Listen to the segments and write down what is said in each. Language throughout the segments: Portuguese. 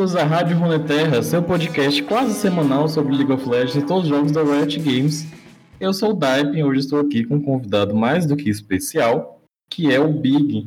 Bem-vindos à Rádio Runeterra, seu podcast quase semanal sobre League of Legends e todos os jogos da Riot Games. Eu sou o Daipen e hoje estou aqui com um convidado mais do que especial, que é o Big.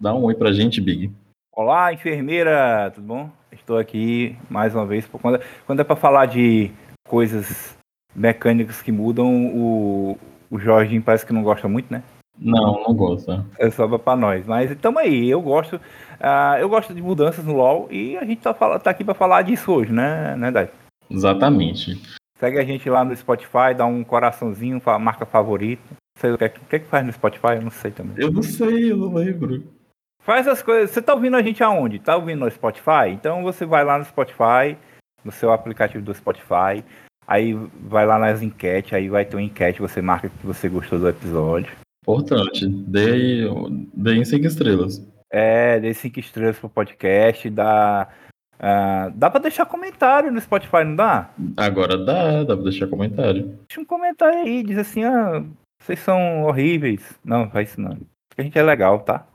Dá um oi pra gente, Big. Olá, enfermeira, tudo bom? Estou aqui mais uma vez. Quando, quando é para falar de coisas mecânicas que mudam, o, o Jorginho parece que não gosta muito, né? Não, não gosta. É só pra nós. Mas então aí, eu gosto. Uh, eu gosto de mudanças no LoL e a gente tá, tá aqui para falar disso hoje, né, né Dai? Exatamente. Segue a gente lá no Spotify, dá um coraçãozinho, marca favorito. Não sei o que, é o que, é que faz no Spotify, eu não sei também. Eu não sei, eu não lembro. Faz as coisas. Você tá ouvindo a gente aonde? Tá ouvindo no Spotify? Então você vai lá no Spotify, no seu aplicativo do Spotify, aí vai lá nas enquetes, aí vai ter uma enquete, você marca que você gostou do episódio. Importante. Dê em cinco estrelas. É, dê cinco estrelas pro podcast, dá. Uh, dá pra deixar comentário no Spotify, não dá? Agora dá, dá pra deixar comentário. Deixa um comentário aí, diz assim, ah, vocês são horríveis. Não, faz isso não. A gente é legal, tá?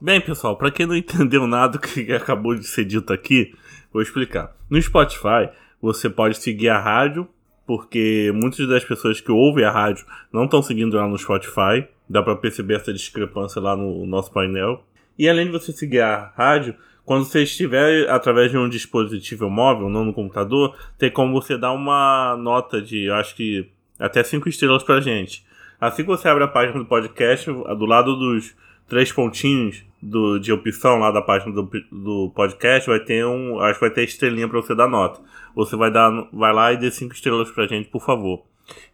Bem, pessoal, para quem não entendeu nada que acabou de ser dito aqui, vou explicar. No Spotify, você pode seguir a rádio porque muitas das pessoas que ouvem a rádio não estão seguindo lá no Spotify. Dá para perceber essa discrepância lá no nosso painel. E além de você seguir a rádio, quando você estiver através de um dispositivo móvel, não no computador, tem como você dar uma nota de, eu acho que até 5 estrelas pra gente. Assim que você abre a página do podcast, do lado dos três pontinhos do, de opção lá da página do, do podcast, vai ter um. Acho que vai ter estrelinha para você dar nota. Você vai dar. Vai lá e dê cinco estrelas pra gente, por favor.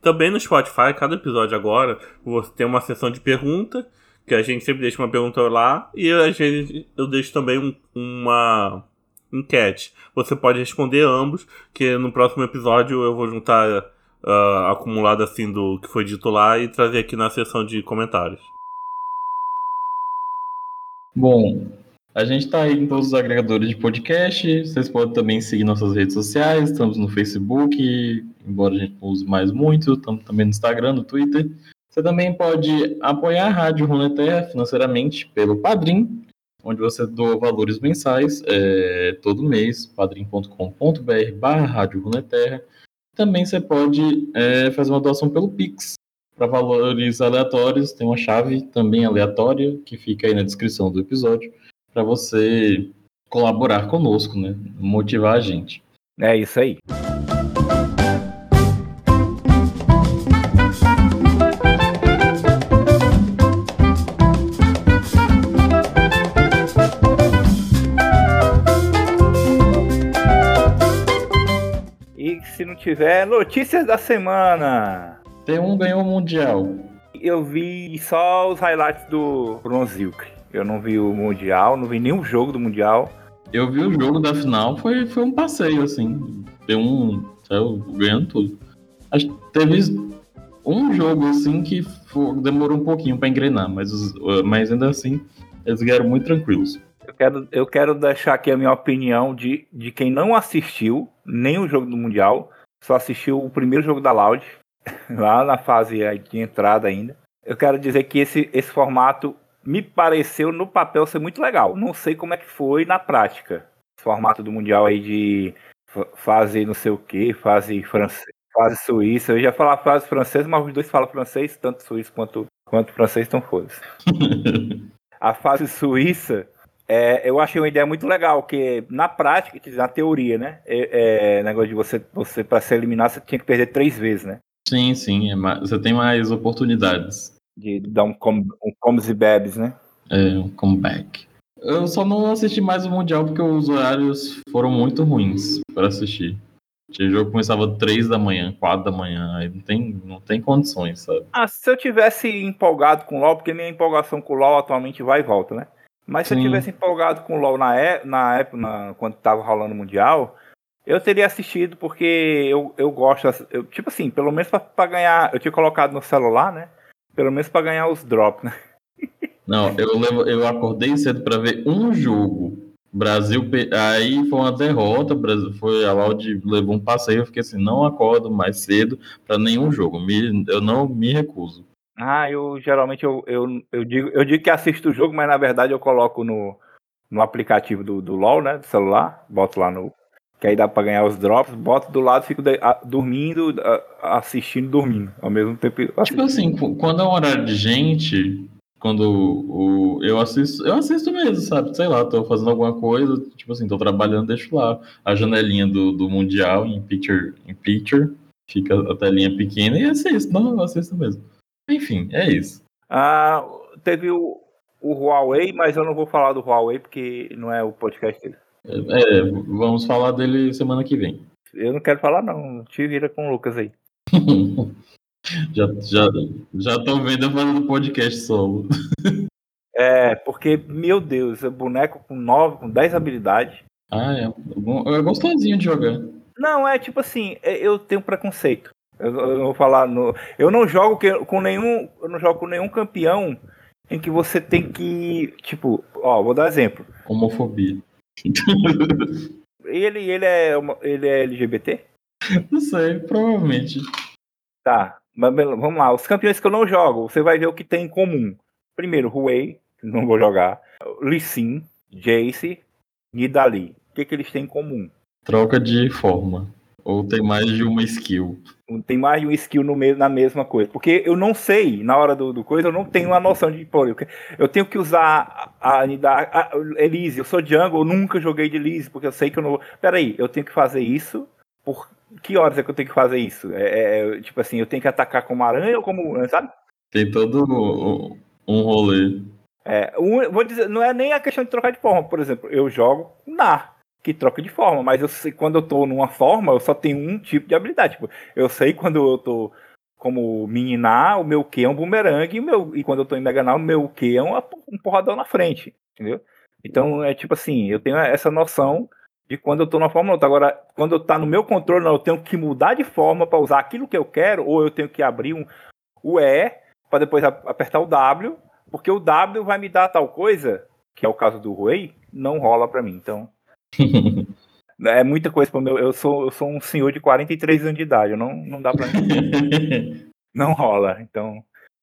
Também no Spotify, cada episódio agora, você tem uma sessão de pergunta, que a gente sempre deixa uma pergunta lá, e às vezes eu deixo também um, uma enquete. Você pode responder ambos, que no próximo episódio eu vou juntar uh, acumulado assim do que foi dito lá e trazer aqui na sessão de comentários. Bom, a gente está aí em todos os agregadores de podcast. Vocês podem também seguir nossas redes sociais. Estamos no Facebook, embora a gente não use mais muito. Estamos também no Instagram, no Twitter. Você também pode apoiar a Rádio Runeterra financeiramente pelo Padrim, onde você doa valores mensais é, todo mês, padrim.com.br barra Rádio Runeterra. Também você pode é, fazer uma doação pelo Pix, para valores aleatórios, tem uma chave também aleatória que fica aí na descrição do episódio para você colaborar conosco, né? Motivar a gente. É isso aí. E se não tiver, notícias da semana. T1 ganhou o Mundial. Eu vi só os highlights do Bronzilk. Eu não vi o Mundial, não vi nenhum jogo do Mundial. Eu vi o jogo da final, foi, foi um passeio, assim. T1 saiu ganhando tudo. Acho que teve um jogo, assim, que foi, demorou um pouquinho para engrenar, mas, mas ainda assim, eles ganharam muito tranquilos. Eu quero, eu quero deixar aqui a minha opinião de, de quem não assistiu nem o jogo do Mundial, só assistiu o primeiro jogo da Loud, lá na fase de entrada ainda. Eu quero dizer que esse, esse formato me pareceu no papel ser muito legal. Não sei como é que foi na prática. Esse formato do Mundial aí de fase não sei o que, fase francês, fase suíça. Eu já falar fase francesa, mas os dois falam francês, tanto suíço quanto, quanto francês, então foda-se. a fase suíça, é, eu achei uma ideia muito legal, que na prática, na teoria, né? É, é negócio de você, você para se eliminar, você tinha que perder três vezes, né? Sim, sim. É mais, você tem mais oportunidades. De dar um, com, um comes e bebes, né? É, um comeback. Eu só não assisti mais o Mundial porque os horários foram muito ruins para assistir. O jogo começava 3 da manhã, 4 da manhã, aí não tem, não tem condições, sabe? Ah, se eu tivesse empolgado com o LoL, porque minha empolgação com o LoL atualmente vai e volta, né? Mas se Sim. eu tivesse empolgado com o LoL na, é, na época, na, quando tava rolando o Mundial, eu teria assistido porque eu, eu gosto, eu, tipo assim, pelo menos para ganhar, eu tinha colocado no celular, né? Pelo menos para ganhar os drops, né? Não, eu, levo, eu acordei cedo para ver um jogo. Brasil, aí foi uma derrota, Brasil foi a Laude levou um passeio, eu fiquei assim, não acordo mais cedo para nenhum jogo, me, eu não me recuso. Ah, eu geralmente eu, eu, eu, digo, eu digo que assisto o jogo, mas na verdade eu coloco no, no aplicativo do, do LoL, né? Do celular. Boto lá no. Que aí dá pra ganhar os drops. Boto do lado, fico dormindo, assistindo, dormindo. Ao mesmo tempo. Assistindo. Tipo assim, quando é um horário de gente. Quando o, eu assisto, eu assisto mesmo, sabe? Sei lá, tô fazendo alguma coisa, tipo assim, tô trabalhando, deixo lá a janelinha do, do Mundial em picture, em picture, fica a telinha pequena e assisto, não, eu assisto mesmo. Enfim, é isso. Ah, teve o, o Huawei, mas eu não vou falar do Huawei porque não é o podcast dele. É, vamos falar dele semana que vem. Eu não quero falar, não. Te vira com o Lucas aí. já, já, já tô vendo eu fazendo podcast solo. é, porque, meu Deus, é boneco com 9, com 10 habilidades. Ah, é. É gostosinho de jogar. Não, é tipo assim, é, eu tenho preconceito. Eu, eu vou falar no. Eu não jogo com nenhum. Eu não jogo com nenhum campeão em que você tem que. Tipo, ó, vou dar exemplo. Homofobia. ele, ele, é, ele é LGBT? Não sei, provavelmente. Tá, mas vamos lá. Os campeões que eu não jogo, você vai ver o que tem em comum. Primeiro, Huey, não vou jogar. Lee Sin, Jace, Nidali. O que, que eles têm em comum? Troca de forma. Ou tem mais de uma skill? Tem mais de uma skill no meio, na mesma coisa. Porque eu não sei, na hora do, do coisa, eu não tenho uma noção de. Pô, eu, eu tenho que usar a, a, a, Elise. Eu sou jungle, eu nunca joguei de Elise, porque eu sei que eu não vou. Peraí, eu tenho que fazer isso. Por que horas é que eu tenho que fazer isso? É, é, é tipo assim, eu tenho que atacar como aranha ou como. Sabe? Tem todo um rolê. É, um, vou dizer, não é nem a questão de trocar de forma. Por exemplo, eu jogo na que troca de forma, mas eu sei quando eu tô numa forma, eu só tenho um tipo de habilidade. Tipo, eu sei quando eu tô como Mininá, o meu Q é um boomerang e, meu, e quando eu tô em Mega o meu Q é um, um porradão na frente, entendeu? Então é tipo assim, eu tenho essa noção de quando eu tô na forma outra. Agora, quando eu tá no meu controle, não, eu tenho que mudar de forma para usar aquilo que eu quero, ou eu tenho que abrir um, o E para depois apertar o W, porque o W vai me dar tal coisa, que é o caso do Huey, não rola para mim. Então, é muita coisa para meu. Eu sou, eu sou um senhor de 43 anos de idade, não, não dá para não rola, então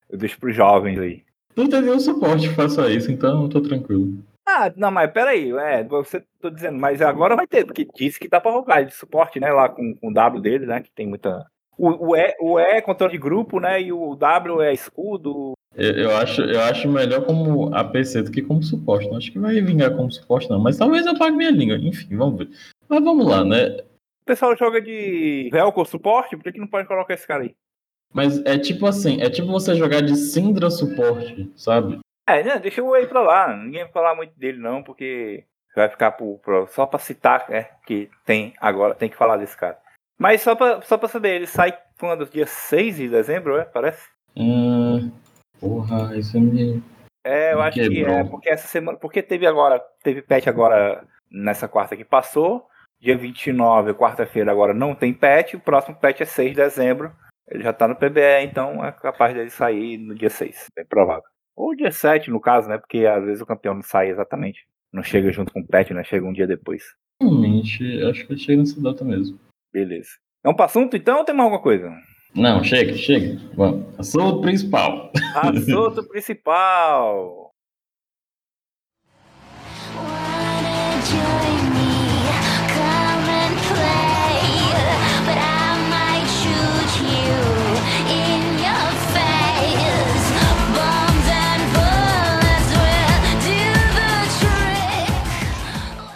eu deixo para os jovens aí. Não tem nenhum suporte que faça isso, então tô tranquilo. Ah, não, mas peraí, é, você tô dizendo, mas agora vai ter, porque disse que dá pra rogar de suporte, né, lá com, com o W dele, né, que tem muita... O, o, e, o E é controle de grupo, né, e o W é escudo, eu acho, eu acho melhor como APC do que como suporte. Não acho que vai vingar como suporte, não. Mas talvez eu pague minha língua. Enfim, vamos ver. Mas vamos lá, né? O pessoal joga de Velcro suporte, por que, que não pode colocar esse cara aí? Mas é tipo assim, é tipo você jogar de Syndra suporte, sabe? É, né, deixa eu ir pra lá. Ninguém vai falar muito dele, não, porque vai ficar pro, pro, só pra citar, né? Que tem agora, tem que falar desse cara. Mas só pra, só pra saber, ele sai quando? Dia 6 de dezembro, é? Parece? Hum, Porra, isso me. É, eu me acho quebrou. que é, porque essa semana. Porque teve agora. Teve patch agora nessa quarta que passou. Dia 29, quarta-feira, agora não tem patch. O próximo patch é 6 de dezembro. Ele já tá no PBE, então é capaz dele sair no dia 6. Bem provável. Ou dia 7, no caso, né? Porque às vezes o campeão não sai exatamente. Não chega junto com o patch, né? Chega um dia depois. Realmente, acho que chega nessa data mesmo. Beleza. É um assunto então ou tem mais alguma coisa? Não, chega, chega. Vamos. Assunto principal. Assunto principal.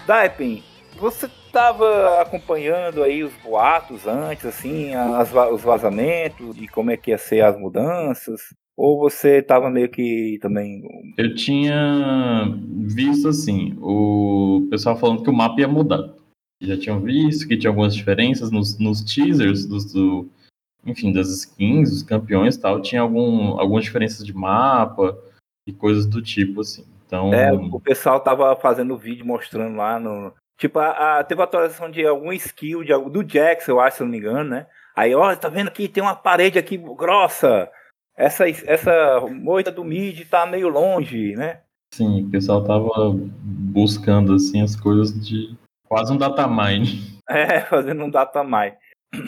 Daipin, você estava acompanhando aí os boatos antes, assim, as, os vazamentos e como é que ia ser as mudanças? Ou você estava meio que também. Eu tinha visto assim, o pessoal falando que o mapa ia mudar. Já tinham visto que tinha algumas diferenças nos, nos teasers dos, do, enfim, das skins, dos campeões e tal. Tinha algum, algumas diferenças de mapa e coisas do tipo, assim. Então... É, o pessoal tava fazendo vídeo mostrando lá no, Tipo, a, a, teve a atualização de algum skill de, do Jax, eu acho, se não me engano, né? Aí, ó, tá vendo que tem uma parede aqui grossa. Essa, essa moita do mid tá meio longe, né? Sim, o pessoal tava buscando, assim, as coisas de quase um data mine. É, fazendo um data mine.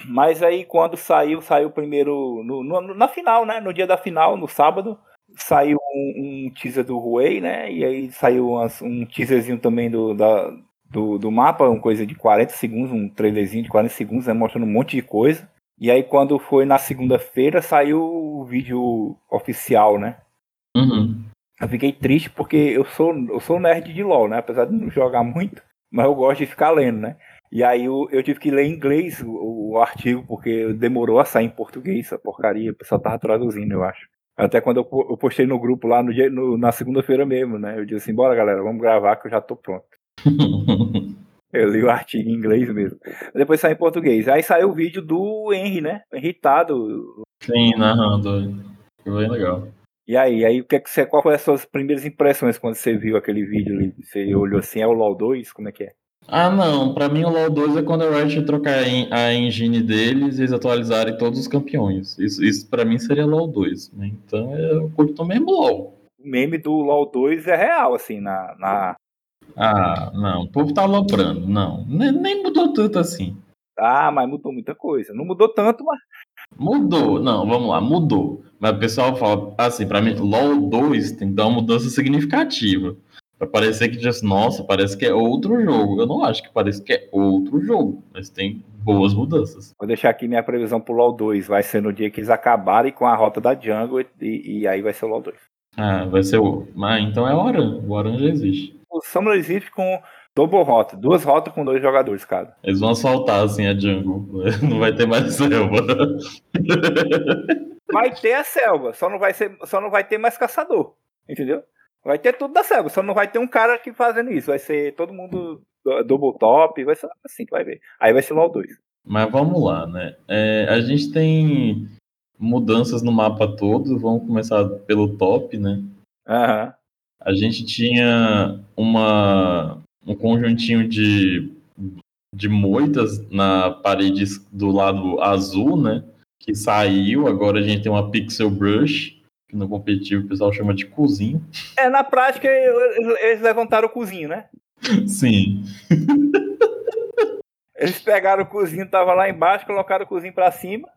Mas aí, quando saiu, saiu primeiro no, no, na final, né? No dia da final, no sábado, saiu um, um teaser do Huawei, né? E aí saiu umas, um teaserzinho também do, da, do, do mapa, uma coisa de 40 segundos, um trailerzinho de 40 segundos, né, mostrando um monte de coisa. E aí quando foi na segunda-feira saiu o vídeo oficial, né? Uhum. Eu fiquei triste porque eu sou, eu sou nerd de LoL, né? Apesar de não jogar muito, mas eu gosto de ficar lendo, né? E aí eu, eu tive que ler em inglês o, o, artigo, porque demorou a sair em português, essa porcaria. O pessoal tava traduzindo, eu acho. Até quando eu, eu postei no grupo lá no dia, no, na segunda-feira mesmo, né? Eu disse assim, bora galera, vamos gravar que eu já tô pronto. eu li o artigo em inglês mesmo. Depois saiu em português. Aí saiu o vídeo do Henry, né? Irritado. Sim, narrando. Foi bem legal. E aí, aí o que, é que você, qual foram as suas primeiras impressões quando você viu aquele vídeo ali? Você olhou assim, é o LoL 2? Como é que é? Ah, não. Pra mim, o LoL 2 é quando a Riot trocar a engine deles e eles atualizarem todos os campeões. Isso, isso pra mim seria LoL 2. Né? Então, eu curto mesmo LoL. O meme do LoL 2 é real, assim, na. na... Ah, não. O povo tá aloprando. Não. Nem, nem mudou tanto assim. Ah, mas mudou muita coisa. Não mudou tanto, mas. Mudou. Não, vamos lá, mudou. Mas o pessoal fala assim, pra mim, LoL 2 tem que dar uma mudança significativa. Pra parecer que diz, nossa, parece que é outro jogo. Eu não acho que parece que é outro jogo, mas tem boas mudanças. Vou deixar aqui minha previsão pro LoL 2. Vai ser no dia que eles acabarem com a rota da Jungle e, e aí vai ser o LoL 2. Ah, vai ser o. Mas então é o Aran. O Aran já existe. O Summoner existe com double rota. Duas rotas com dois jogadores, cara. Eles vão assaltar assim a Jungle. Não vai ter mais selva. Vai ter a selva, só não vai, ser, só não vai ter mais caçador. Entendeu? Vai ter tudo da selva, só não vai ter um cara aqui fazendo isso. Vai ser todo mundo double top, vai ser assim que vai ver. Aí vai ser LoL 2. Mas vamos lá, né? É, a gente tem mudanças no mapa todo. Vamos começar pelo top, né? Uhum. A gente tinha uma, um conjuntinho de, de moitas na parede do lado azul, né? Que saiu. Agora a gente tem uma Pixel Brush que no competitivo o pessoal chama de cozinho. É, na prática eles levantaram o cozinho, né? Sim. Eles pegaram o cozinho, tava lá embaixo, colocaram o cozinho para cima.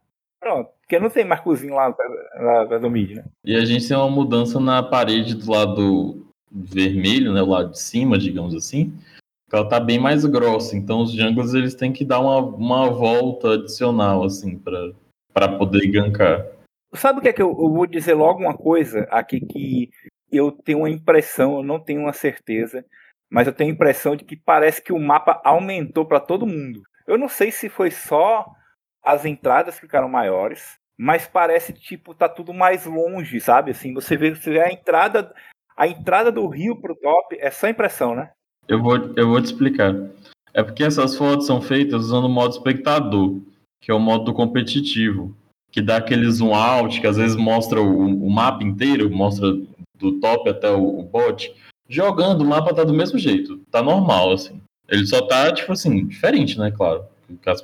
Pronto. Porque não tem mais cozinho lá, lá, do mid, né? E a gente tem uma mudança na parede do lado vermelho, né? O lado de cima, digamos assim. Ela tá bem mais grossa. Então os jungles eles têm que dar uma, uma volta adicional, assim, para poder gankar. Sabe o que é que eu, eu, vou dizer logo uma coisa aqui que eu tenho uma impressão, eu não tenho uma certeza, mas eu tenho a impressão de que parece que o mapa aumentou para todo mundo. Eu não sei se foi só as entradas ficaram maiores, mas parece tipo tá tudo mais longe, sabe? Assim, você vê, você vê a entrada a entrada do rio pro top é só impressão, né? Eu vou eu vou te explicar. É porque essas fotos são feitas usando o modo espectador, que é o modo do competitivo que dá aquele zoom out, que às vezes mostra o, o mapa inteiro, mostra do top até o, o bot. Jogando, o mapa tá do mesmo jeito, tá normal, assim. Ele só tá, tipo assim, diferente, né, claro. As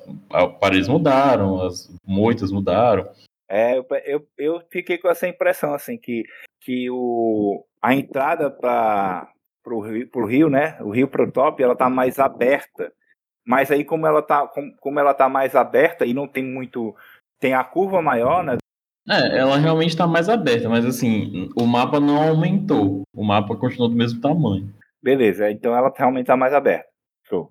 paredes mudaram, as moitas mudaram. É, eu, eu, eu fiquei com essa impressão, assim, que, que o, a entrada para pro rio, pro rio, né, o rio pro top, ela tá mais aberta. Mas aí, como ela tá, como, como ela tá mais aberta e não tem muito tem a curva maior, né? É, ela realmente está mais aberta, mas assim, o mapa não aumentou. O mapa continuou do mesmo tamanho. Beleza, então ela realmente está mais aberta. Show.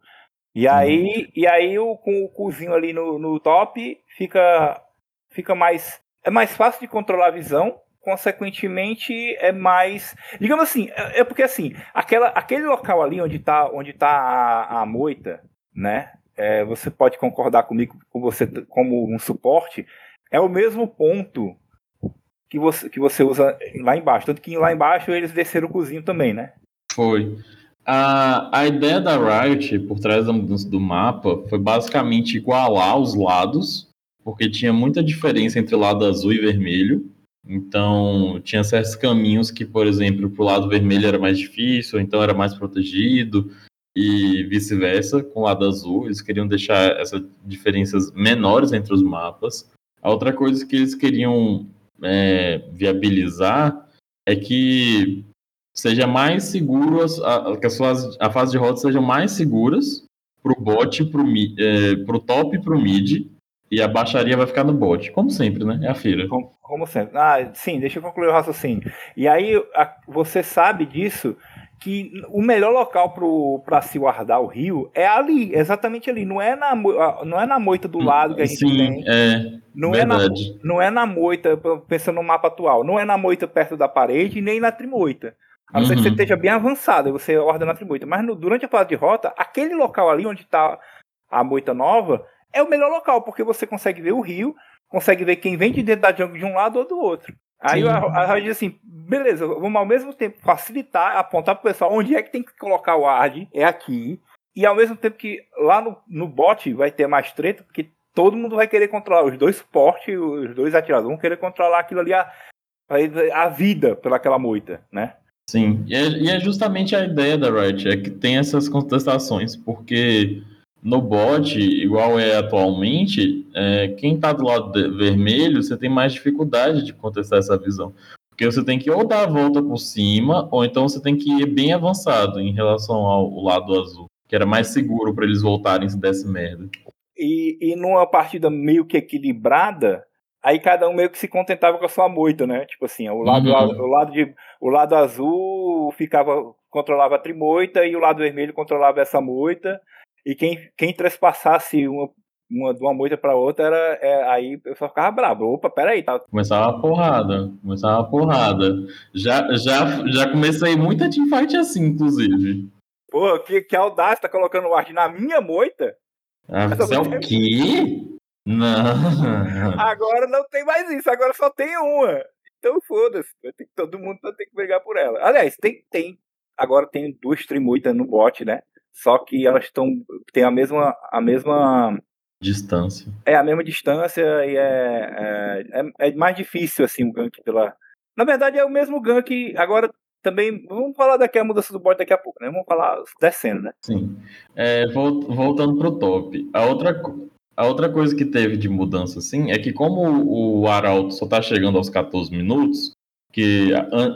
E aí, hum. e aí o, com o cozinho ali no, no top fica, fica mais. É mais fácil de controlar a visão, consequentemente é mais. Digamos assim, é, é porque assim, aquela, aquele local ali onde está onde tá a, a moita, né? é, você pode concordar comigo com você como um suporte, é o mesmo ponto que você, que você usa lá embaixo. Tanto que lá embaixo eles desceram o cozinho também, né? Foi. A, a ideia da Riot por trás da mudança do mapa foi basicamente igualar os lados, porque tinha muita diferença entre lado azul e vermelho. Então, tinha certos caminhos que, por exemplo, para o lado vermelho era mais difícil, então era mais protegido e vice-versa com o lado azul. Eles queriam deixar essas diferenças menores entre os mapas. A outra coisa que eles queriam é, viabilizar é que seja mais seguro, a, que as a fase de rota sejam mais seguras para o bot, para o é, top e para o mid. E a baixaria vai ficar no bot, como sempre, né? É a feira. Como, como sempre. Ah, sim, deixa eu concluir o raciocínio. E aí a, você sabe disso que o melhor local para se guardar o rio é ali, exatamente ali. Não é na, não é na moita do lado que a gente Sim, tem. é. Não é, na, verdade. não é na moita, pensando no mapa atual, não é na moita perto da parede nem na trimoita. A não ser que você Uhum. esteja bem avançado, aí você ordena na trimoita. Mas no- durante a fase de rota, aquele local ali onde está a moita nova é o melhor local, porque você consegue ver o rio, consegue ver quem vem de dentro da jungle de um lado ou do outro. Aí Sim. a, a, diz assim, beleza, vamos ao mesmo tempo facilitar, apontar pro pessoal onde é que tem que colocar o ward, é aqui. E ao mesmo tempo que lá no, no bot vai ter mais treta, porque todo mundo vai querer controlar, os dois suporte, os dois atiradores vão querer controlar aquilo ali, a, a vida pelaquela moita, né? Sim, e é, e é justamente a ideia da Riot, é que tem essas contestações, porque no bot, igual é atualmente, é, quem tá do lado de- vermelho, você tem mais dificuldade de contestar essa visão. Porque você tem que ou dar a volta por cima, ou então você tem que ir bem avançado em relação ao lado azul, que era mais seguro para eles voltarem se desse merda. E, e numa partida meio que equilibrada, aí cada um meio que se contentava com a sua moita, né? Tipo assim, o lado, Uhum. o lado, de, o lado azul ficava controlava a trimoita e o lado vermelho controlava essa moita. E quem, quem trespassasse uma, uma, de uma moita para outra, era, é, aí o pessoal ficava bravo. Opa, peraí, tá, Começava a porrada, começava a porrada. Já, já, já comecei muita teamfight assim, inclusive. Pô, que, que audácia, tá colocando o arte na minha moita? Ah, você é o quê? Não. Agora não tem mais isso, agora só tem uma. Então foda-se, todo mundo vai ter que brigar por ela. Aliás, tem, tem. Agora tem duas trimoitas no bot, né? Só que elas estão. tem a mesma. a mesma. Distância. É a mesma distância e é, é, é, é mais difícil assim o gank pela. Na verdade é o mesmo gank. Agora também. Vamos falar daqui a mudança do bot daqui a pouco, né? Vamos falar descendo, né? Sim. É, vol- voltando pro top. A outra, a outra coisa que teve de mudança, assim, é que como o, Arauto só tá chegando aos 14 minutos, que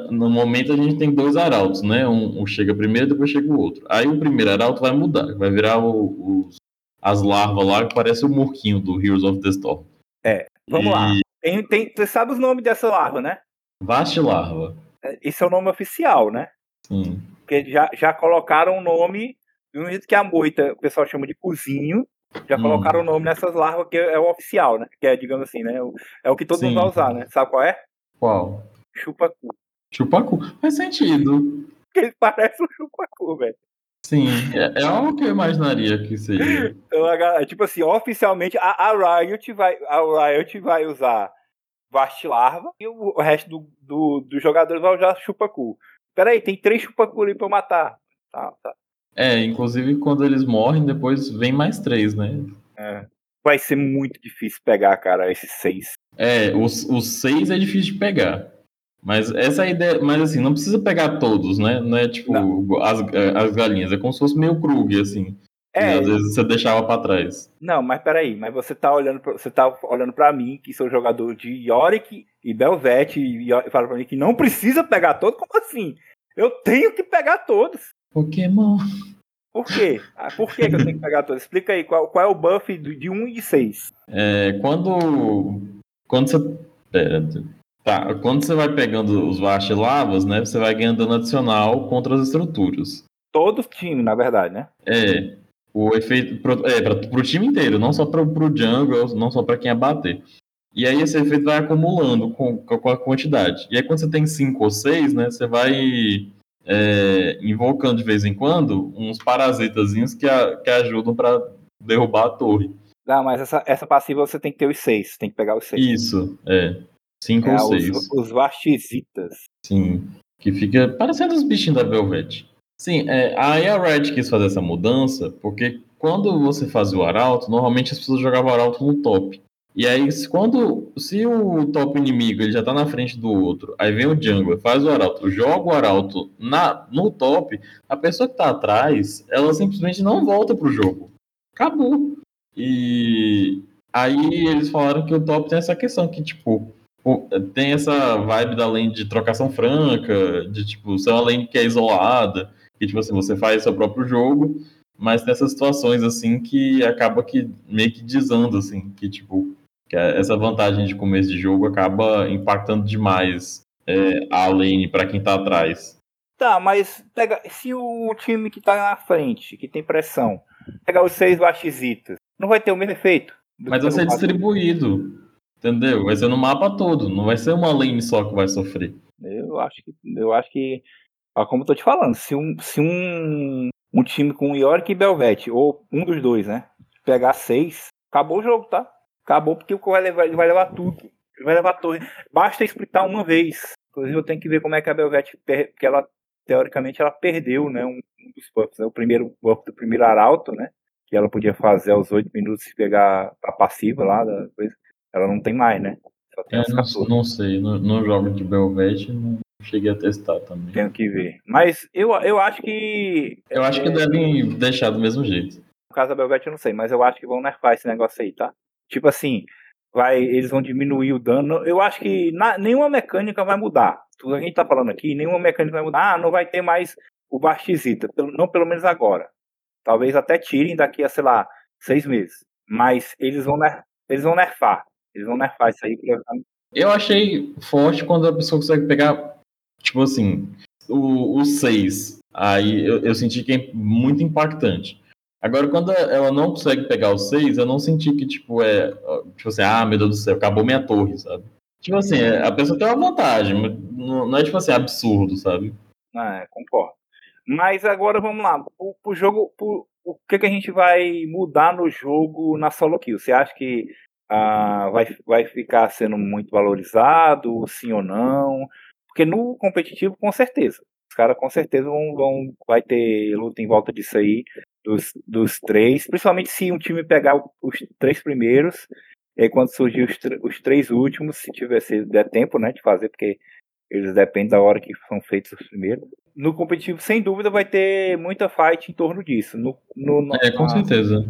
no momento a gente tem dois Arautos, né? Um, um chega primeiro, depois chega o outro. Aí o primeiro Arauto vai mudar, vai virar o- os, as larvas lá, que parece o murquinho do Heroes of the Storm. Vamos E lá. Tem, tem, você sabe os nomes dessa larva, né? Vast Larva. Esse é o nome oficial, né? Sim. Porque já, já colocaram o nome, do mesmo jeito que a moita, o pessoal chama de cozinho, já Hum. colocaram o nome nessas larvas que é o oficial, né? Que é, digamos assim, né? É o que todo Sim. mundo vai usar, né? Sabe qual é? Qual? Chupacu. Chupacu. Faz sentido. Porque ele parece um chupacu, velho. Sim, é, é algo que eu imaginaria que seria. Então, tipo assim, oficialmente a, a Riot vai, a Riot vai usar Vast Larva e o, o resto do, do, dos jogadores vai usar chupacu. Peraí, tem três chupacu ali pra eu matar. Tá, tá. É, inclusive quando eles morrem, depois vem mais três, né? É. Vai ser muito difícil pegar, cara, esses seis. É, os, os seis é difícil de pegar. Mas essa é a ideia. Mas assim, não precisa pegar todos, né? Não é tipo as, as galinhas, é como se fosse meio Krug, assim. É, E às vezes você deixava pra trás. Não, mas peraí, mas você tá olhando pra, você tá olhando para mim, que sou jogador de Yorick e Belvete, e, e fala pra mim que não precisa pegar todos? Como assim? Eu tenho que pegar todos. Pokémon. Por quê? Ah, por que, que eu tenho que pegar todos? Explica aí, qual, qual é o buff de 1 e de 6? É, quando. Quando você. Pera. Tá, quando você vai pegando os Vast Lavas, né? Você vai ganhando dano adicional contra as estruturas. Todo time, na verdade, né? É. O efeito. Pro, é, pra, pro time inteiro, não só pro, pro jungle, não só pra quem abater. E aí esse efeito vai acumulando com, com a quantidade. E aí quando você tem cinco ou seis, né? Você vai é, invocando de vez em quando uns parasitazinhos que, a- que ajudam pra derrubar a torre. Não, mas essa, essa passiva você tem que ter os 6, tem que pegar os 6. Isso, é. Cinco É, ou seis. os, os Vastizitas. Sim. Que fica parecendo os bichinhos da Velvet. Sim, é, aí a Riot quis fazer essa mudança, porque quando você fazia o Arauto, normalmente as pessoas jogavam o Arauto no top. E aí, quando, se o top inimigo ele já tá na frente do outro, aí vem o Jungler, faz o Arauto, joga o Arauto na, no top, a pessoa que tá atrás, ela simplesmente não volta pro jogo. Acabou. E aí eles falaram que o top tem essa questão, que tipo, tem essa vibe da lane de trocação franca, de tipo, ser uma lane que é isolada, que tipo assim, você faz seu próprio jogo, mas nessas situações assim que acaba que meio que desanda, assim, que tipo, que essa vantagem de começo de jogo acaba impactando demais é, a lane para quem tá atrás. Tá, mas pega, se o time que tá na frente, que tem pressão, pegar os seis baxizitas, não vai ter o mesmo efeito. Mas vai ser distribuído, entendeu? Vai ser no mapa todo, não vai ser uma lane só que vai sofrer. Eu acho que, eu acho que, como eu tô te falando, se um, se um, um time com Yorick e Belvete, ou um dos dois, né, pegar seis, acabou o jogo, tá? Acabou porque o vai levar, ele vai levar tudo. Ele vai levar a torre. Basta explicar uma vez. Inclusive eu tenho que ver como é que a Belvete, porque ela teoricamente ela perdeu, né, um, dos buffs, né, o primeiro buff do primeiro arauto, né, que ela podia fazer aos 8 minutos e pegar a passiva lá da coisa. Ela não tem mais, né? É, não, não, sei, no, no jogo de Belvete não cheguei a testar também. Tenho que ver. Mas eu, eu acho que. Eu acho que devem deixar do mesmo jeito. No caso da Belvete eu não sei, mas eu acho que vão nerfar esse negócio aí, tá? Tipo assim, vai, eles vão diminuir o dano. Eu acho que na, nenhuma mecânica vai mudar. Tudo a gente tá falando aqui, nenhuma mecânica vai mudar. Ah, não vai ter mais o Bastizita. Não pelo menos agora. Talvez até tirem daqui a, sei lá, seis meses. Mas eles vão, eles vão nerfar. Eles vão nerfar isso aí. Eu achei forte quando a pessoa consegue pegar, tipo assim, o 6. Aí eu, eu senti que é muito impactante. Agora, quando ela não consegue pegar o 6, eu não senti que, tipo, é. Tipo assim, ah, meu Deus do céu, acabou minha torre, sabe? Tipo assim, é, a pessoa tem uma vantagem, mas não é, tipo assim, absurdo, sabe? Ah, concordo. Mas agora vamos lá. O, o jogo. O, o que, que a gente vai mudar no jogo na solo kill? Você acha que ah, vai, vai ficar sendo muito valorizado, sim ou não? Porque no competitivo, com certeza. Os caras com certeza vão, vão vai ter luta em volta disso aí dos, dos três, principalmente se um time pegar os três primeiros, e quando surgir os, os três últimos, se tiver se der tempo, né, de fazer, porque eles dependem da hora que são feitos os primeiros. No competitivo, sem dúvida, vai ter muita fight em torno disso. No, no, no é, com certeza.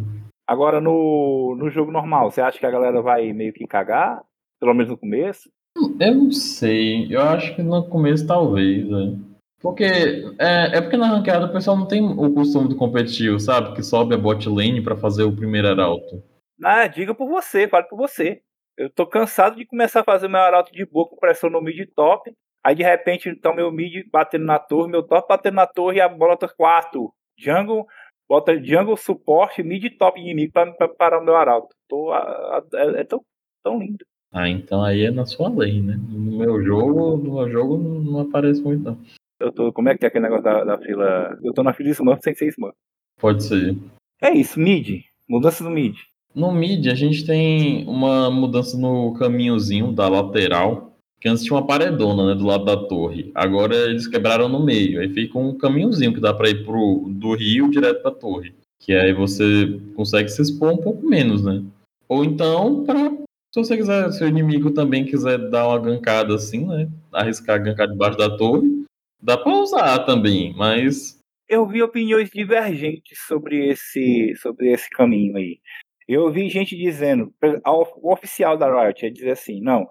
Agora, no, no jogo normal, você acha que a galera vai meio que cagar? Pelo menos no começo? Eu não sei. Eu acho que no começo talvez, né? Porque é, é porque na ranqueada o pessoal não tem o costume do competitivo, sabe? Que sobe a bot lane para fazer o primeiro arauto. Ah, diga por você, fale por você. Eu tô cansado de começar a fazer meu arauto de boa com pressão no mid top. Aí de repente, então, meu mid batendo na torre, meu top batendo na torre e a bola tá 4. Jungle, bota jungle suporte, mid top inimigo pra, pra parar o meu arauto. Tô, a, a, é, é, tão, tão lindo. Ah, então aí é na sua lane, né? No meu jogo, no meu jogo não aparece muito, não. Eu tô. Como é que é aquele negócio da, da fila? Eu tô na fila Smurf sem ser Smurf. Pode ser. É isso, mid. Mudança no mid. No mid, a gente tem uma mudança no caminhozinho da lateral. Que antes tinha uma paredona, né, do lado da torre. Agora eles quebraram no meio. Aí fica um caminhozinho que dá para ir pro, do rio direto pra torre. Que aí você consegue se expor um pouco menos, né? Ou então, pra, se você quiser, se o inimigo também quiser dar uma gankada assim, né? Arriscar gankar debaixo da torre, Dá para usar também, mas. Eu vi opiniões divergentes sobre esse, sobre esse caminho aí. Eu vi gente dizendo, o oficial da Riot é dizer assim, não,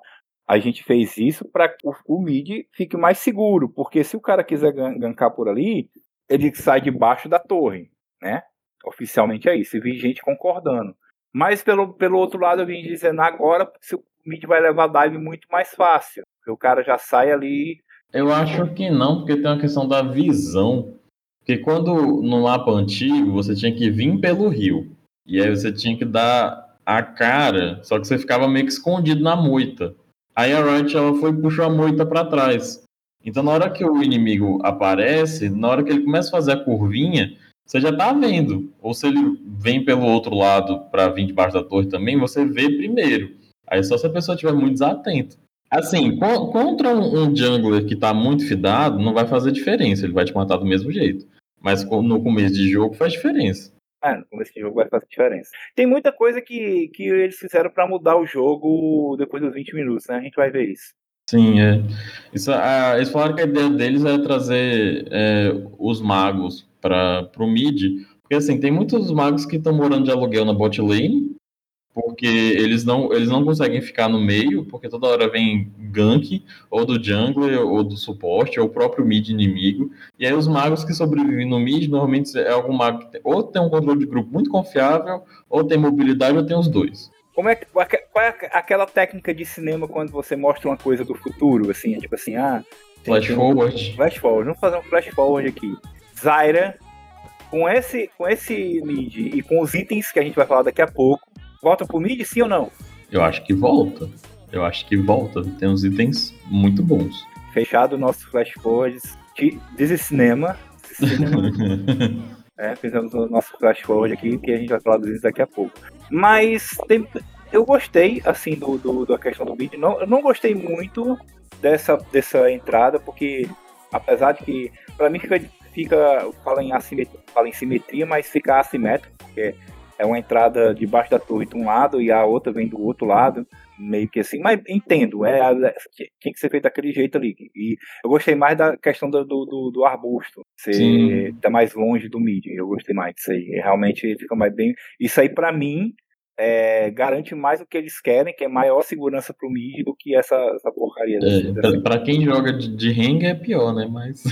a gente fez isso para que o, mid fique mais seguro, porque se o cara quiser gankar por ali, ele sai debaixo da torre, né? Oficialmente é isso. Eu vi gente concordando. Mas pelo, pelo outro lado, eu vim dizendo agora se o mid vai levar dive muito mais fácil. Porque o cara já sai ali eu acho que não, porque tem uma questão da visão. Porque quando no mapa antigo você tinha que vir pelo rio. E aí você tinha que dar a cara, só que você ficava meio que escondido na moita. Aí a Riot ela foi e puxou a moita para trás. Então na hora que o inimigo aparece, na hora que ele começa a fazer a curvinha, você já tá vendo. Ou se ele vem pelo outro lado para vir debaixo da torre também, você vê primeiro. Aí só se a pessoa estiver muito desatenta. Assim, contra um jungler que tá muito fidado, não vai fazer diferença, ele vai te matar do mesmo jeito. Mas no começo de jogo faz diferença. É, no começo de jogo vai fazer diferença. Tem muita coisa que, que eles fizeram para mudar o jogo depois dos 20 minutos, né? A gente vai ver isso. Sim, é. Isso, a, eles falaram que a ideia deles é trazer é, os magos para o mid, porque assim, tem muitos magos que estão morando de aluguel na bot lane, porque eles não, eles não conseguem ficar no meio, porque toda hora vem gank, ou do jungler, ou do suporte, ou o próprio mid inimigo. E aí os magos que sobrevivem no mid, normalmente é algum mago que tem, ou tem um controle de grupo muito confiável, ou tem mobilidade, ou tem os dois. Como é, qual é aquela técnica de cinema quando você mostra uma coisa do futuro, assim, tipo assim, ah... Flash forward. Flash forward, vamos fazer um flash forward aqui. Zyra, com esse, com esse mid e com os itens que a gente vai falar daqui a pouco, volta pro mid, sim ou não? Eu acho que volta. Eu acho que volta. Tem uns itens muito bons. Fechado o nosso flash forward de cinema. cinema. é, fizemos o nosso flash forward aqui, que a gente vai falar dos itens daqui a pouco. Mas tem, eu gostei, assim, do, do, da questão do mid. Não, eu não gostei muito dessa, dessa entrada, porque apesar de que, para mim, fica, fica fala, em assimetria, fala em simetria, mas fica assimétrico, porque é uma entrada debaixo da torre de um lado e a outra vem do outro lado, meio que assim, mas entendo, é, tem que ser feito daquele jeito ali. E eu gostei mais da questão do, do, do arbusto, ser tá mais longe do mid, eu gostei mais disso aí, realmente fica mais bem. Isso aí para mim é, garante mais o que eles querem, que é maior segurança pro mid do que essa, essa porcaria. É, pra, quem joga de, de é pior, né? Mas.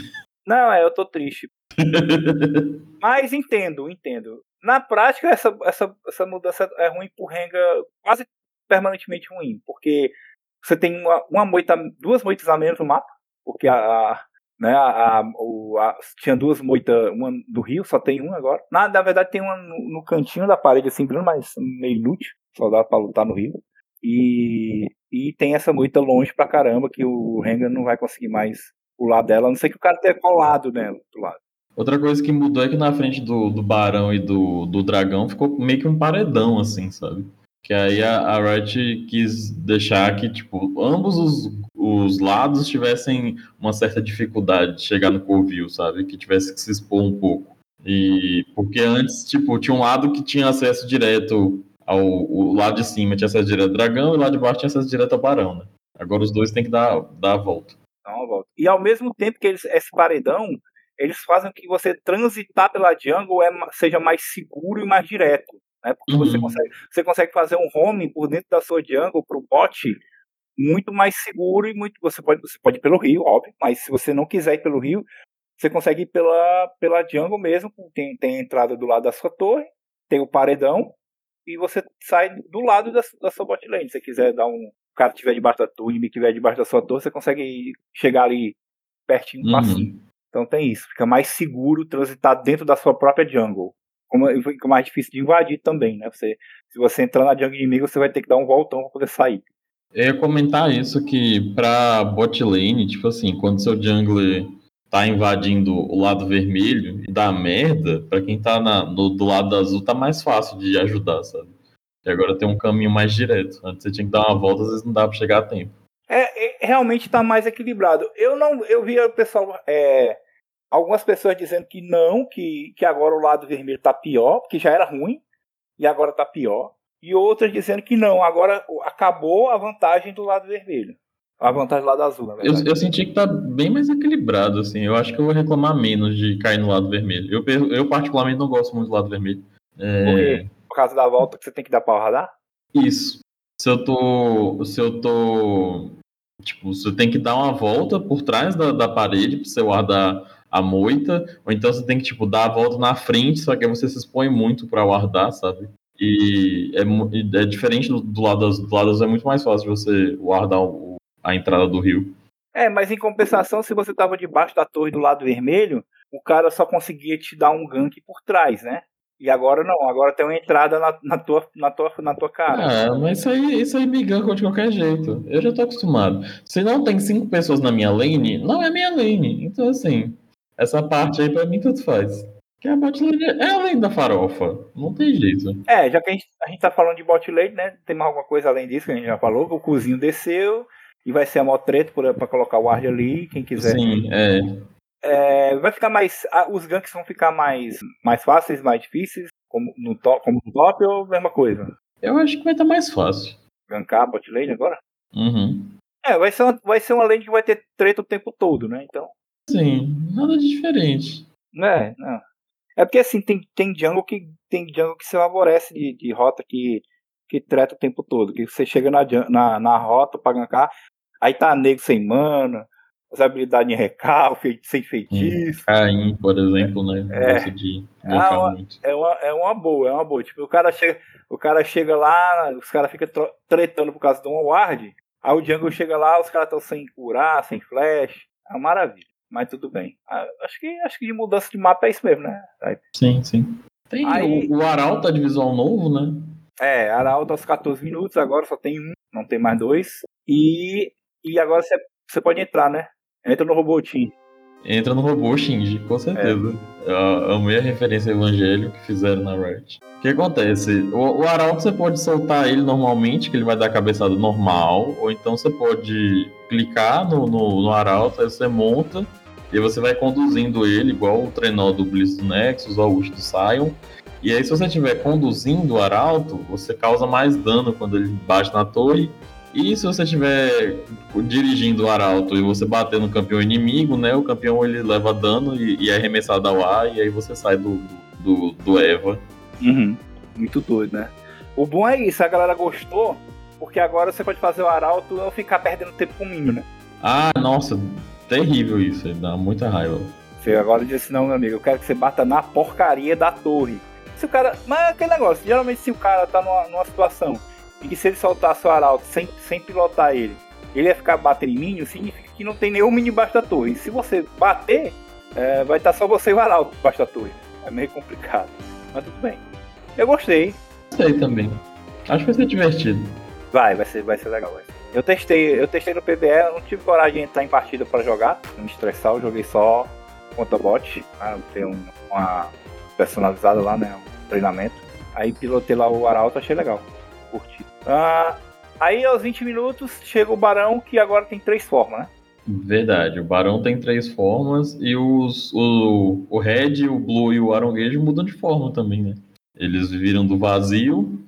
Não, é, eu tô triste. Mas entendo, entendo. Na prática, essa, essa, essa mudança é ruim por Renga quase permanentemente ruim, porque você tem uma, uma moita, duas moitas a menos no mapa, porque a, a né, a, o, a, tinha duas moitas, uma do rio, só tem uma agora. Na, na verdade, tem uma no, no cantinho da parede, assim, mas meio inútil, só dá pra lutar no rio. E, e tem essa moita longe pra caramba, que o Renga não vai conseguir mais pular dela, a não ser que o cara tenha colado nela do lado. Outra coisa que mudou é que na frente do, do Barão e do, do Dragão ficou meio que um paredão, assim, sabe? Que aí a, a Riot quis deixar que, tipo, ambos os, os lados tivessem uma certa dificuldade de chegar no Covil, sabe? Que tivesse que se expor um pouco. E porque antes, tipo, tinha um lado que tinha acesso direto ao o lado de cima tinha acesso direto ao dragão e lado de baixo tinha acesso direto ao barão, né? Agora os dois têm que dar, dar a volta. Dá uma volta. E ao mesmo tempo que eles, esse paredão, eles fazem que você transitar pela jungle é, seja mais seguro e mais direto. Né? Porque uhum. você, consegue, você consegue fazer um home por dentro da sua jungle para o bot muito mais seguro e muito. Você pode, você pode ir pelo rio, óbvio, mas se você não quiser ir pelo rio, você consegue ir pela, pela jungle mesmo. Tem, tem a entrada do lado da sua torre, tem o paredão, e você sai do lado da, da sua bot lane. Se você quiser dar um. O cara estiver debaixo da torre, inimigo estiver debaixo da sua torre, você consegue chegar ali pertinho, uhum. passinho. Então tem isso, fica mais seguro transitar dentro da sua própria jungle. Como fica mais difícil de invadir também, né? Você, se você entrar na jungle inimiga, você vai ter que dar um voltão para poder sair. Eu ia comentar isso que pra bot lane, tipo assim, quando seu jungler tá invadindo o lado vermelho e dá merda, para quem tá na, no, do lado azul tá mais fácil de ajudar, sabe? E agora tem um caminho mais direto. Antes você tinha que dar uma volta, às vezes não dá pra chegar a tempo. É, é realmente está mais equilibrado. Eu não, eu via o pessoal, é, algumas pessoas dizendo que não, que, que agora o lado vermelho está pior, porque já era ruim e agora está pior. E outras dizendo que não, agora acabou a vantagem do lado vermelho. A vantagem do lado azul, na verdade. Eu, eu senti que tá bem mais equilibrado, assim. Eu acho que eu vou reclamar menos de cair no lado vermelho. Eu, eu particularmente, não gosto muito do lado vermelho. É... Por quê? Por causa da volta que você tem que dar para o radar? Isso. Se eu tô. Se eu tô Tipo, você tem que dar uma volta por trás da, da parede para você guardar a moita, ou então você tem que, tipo, dar a volta na frente, só que aí você se expõe muito para guardar, sabe? E é, é diferente do, do, lado das, do lado das é muito mais fácil você guardar o, a entrada do rio. É, mas em compensação, se você tava debaixo da torre do lado vermelho, o cara só conseguia te dar um gank por trás, né? E agora não, agora tem uma entrada na, na, tua, na, tua, na tua cara. Ah, mas isso aí, isso aí me ganka de qualquer jeito. Eu já tô acostumado. Se não tem cinco pessoas na minha lane, não é minha lane. Então, assim, essa parte aí pra mim tudo faz. Que a bot lane é além da farofa. Não tem jeito. É, já que a gente, a gente tá falando de bot lane, né? Tem mais alguma coisa além disso que a gente já falou. O cozinho desceu e vai ser a mó treta pra colocar o ward ali, quem quiser. Sim, é. É, vai ficar mais. Os ganks vão ficar mais, mais fáceis, mais difíceis, como no, top, como no top ou mesma coisa? Eu acho que vai estar mais fácil. Gankar bot lane agora? Uhum. É, vai ser, uma, vai ser uma lane que vai ter treta o tempo todo, né? Então. Sim, nada de diferente. É, não. É porque assim, tem, tem jungle que tem jungle que se favorece de, de rota que, que treta o tempo todo. Que você chega na, na, na rota pra gankar, aí tá nego sem mana, as habilidades em recal, sem feitiço. Caim, por exemplo, né? É. De É uma, é, uma, é uma boa, é uma boa. Tipo, o cara chega, o cara chega lá, os caras ficam tretando por causa de uma ward, aí o jungle chega lá, os caras estão sem curar, sem flash. É uma maravilha. Mas tudo bem. Ah, Acho que, acho que de mudança de mapa é isso mesmo, né? Aí- Sim, sim. Tem Aí- o, o Arauto tá de visual novo, né? É, Arauto aos 14 minutos, agora só tem um, não tem mais dois. E, e agora você, você pode entrar, né? Entra no Robotim. Entra no robô Shinji, com certeza. Eu amei a referência ao evangelho que fizeram na Riot. O que acontece? O, o Arauto você pode soltar ele normalmente, que ele vai dar a cabeçada normal, ou então você pode clicar no, no, no Arauto, aí você monta, e você vai conduzindo ele, igual o trenó do Blitz do Nexus ou o ult do Sion. E aí, se você estiver conduzindo o Arauto, você causa mais dano quando ele bate na torre. E se você estiver dirigindo o Arauto e você bater no campeão inimigo, né? O campeão ele leva dano e, e é arremessado ao ar, e aí você sai do, do, do Eva. Uhum. Muito doido, né? O bom é isso, a galera gostou, porque agora você pode fazer o Arauto não ficar perdendo tempo com o Minho, né? Ah, nossa, terrível isso, dá muita raiva. Você agora diz assim, não, meu amigo, eu quero que você bata na porcaria da torre. Se o cara. Mas é aquele negócio, geralmente se o cara tá numa, numa situação em que se ele soltasse o arauto sem, sem pilotar ele, ele ia ficar batendo em minion, significa que não tem nenhum minion embaixo da torre. E se você bater, é, vai estar só você e o arauto embaixo da torre. É meio complicado. Mas tudo bem. Eu gostei. Sei também. Acho que vai ser divertido. Vai, vai ser, vai ser legal. Vai ser. Eu testei, eu testei no PBE, não tive coragem de entrar em partida pra jogar, não me estressar, eu joguei só contra bot, ah, tem um, uma personalizada lá, né, um treinamento. Aí pilotei lá o Arauto, achei legal, curti. Ah, aí aos 20 minutos chega o Barão, que agora tem três formas, né? Verdade, o Barão tem três formas e os, o, o Red, o Blue e o Aronguejo mudam de forma também, né? Eles viram do vazio,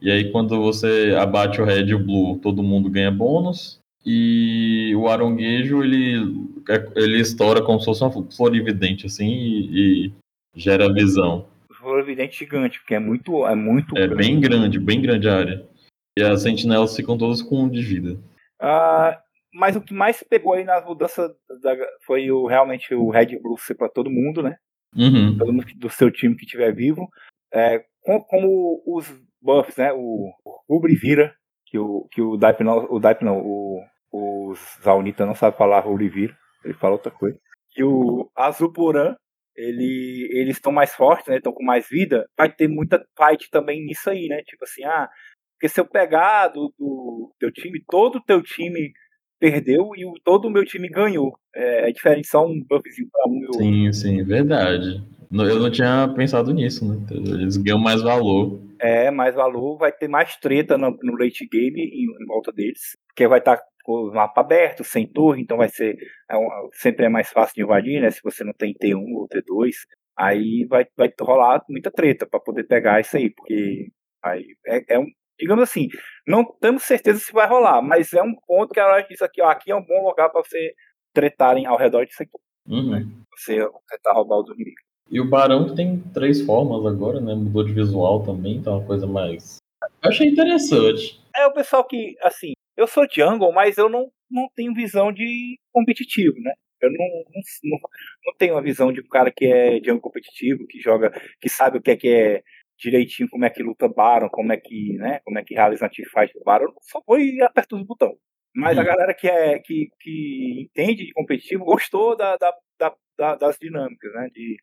e aí quando você abate o Red e o Blue, todo mundo ganha bônus. E o Aronguejo, ele, ele estoura como se fosse uma florividente, assim, e, e gera visão. Foi evidente gigante, porque é muito, é muito É bem grande, bem grande a área. E as sentinelas ficam todas com um de vida. Ah, mas o que mais pegou aí nas mudanças da- foi o, realmente o Red Blue ser pra todo mundo, né? Uhum. todo mundo do seu time que estiver vivo. É, com- como os buffs, né? O, o Rubri vira, que o, que o Daip não, o Daip não, o, o Zaunita não sabe falar Rubri vira, ele fala outra coisa. E o Azupuran, ele, eles estão mais fortes, né? Estão com mais vida. Vai ter muita fight também nisso aí, né? Tipo assim, ah, porque se eu pegar do, do teu time, todo o teu time perdeu e o, todo o meu time ganhou. É, é diferente só um buffzinho pra um. Sim, sim, verdade. No- Eu não tinha pensado nisso, né? Eles ganham mais valor. É, mais valor, vai ter mais treta no, no late game em, em volta deles. Porque vai estar com o mapa aberto, sem torre, então vai ser. é um- sempre é mais fácil de invadir, né? Se você não tem T1 ou T2. Aí vai, vai rolar muita treta para poder pegar isso aí. Porque aí é, é um. Digamos assim, não temos certeza se vai rolar, mas é um ponto que a hora diz aqui, ó, aqui é um bom lugar para você tretarem ao redor disso aqui. Uhum. Você tentar roubar os inimigos. E o Barão que tem três formas agora, né? Mudou de visual também, tá uma coisa mais. Eu achei interessante. É o pessoal que, assim, eu sou jungle, mas eu não, não tenho visão de competitivo, né? Eu não, não, não, tenho uma visão de um cara que é jungle competitivo, que joga, que sabe o que é que é direitinho, como é que luta Baron, como é que, né, como é que realiza a teamfight do Baron, só vou e aperto os botões. Mas a Hum. galera que, é, que, que entende de competitivo gostou da, da, da- da- das dinâmicas, né? De,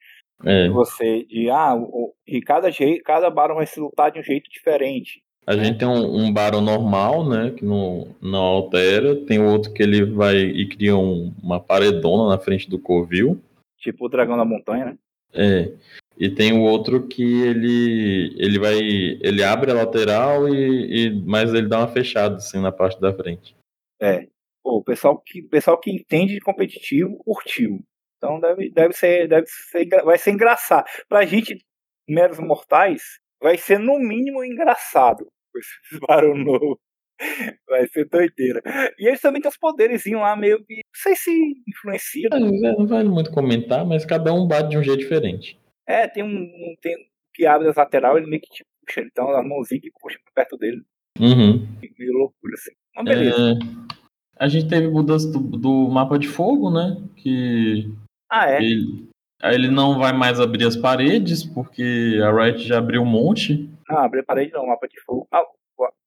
É, de você, de ah, o, e cada, jeito, cada Baron vai se lutar de um jeito diferente. a gente tem um, um Barão normal, né? Que não, não altera. Tem outro que ele vai e cria um- uma paredona na frente do Covil. Tipo o Dragão da Montanha, né? É. E tem o outro que ele ele vai ele abre a lateral e, e mas ele dá uma fechada assim na parte da frente. É. Pô, o pessoal que, o pessoal que entende de competitivo curtiu. Então deve, deve ser, deve ser, vai ser engraçado. Pra gente, meros mortais, vai ser no mínimo engraçado. Esses novo. Vai ser doideira. E eles também têm os poderes lá, meio que. Não sei se influencia. É, Não vale muito comentar, mas cada um bate de um jeito diferente. É, tem um. um- tem, que abre as lateral, ele meio que puxa, ele tem uma mãozinha que puxa pra perto dele. Uhum. Meio loucura, assim. Mas beleza. É, a gente teve mudança do, do mapa de fogo, né? Que Ah, é? ele, aí ele não vai mais abrir as paredes, porque a Riot já abriu um monte. Não, abrir a parede não, mapa de fogo. Ah,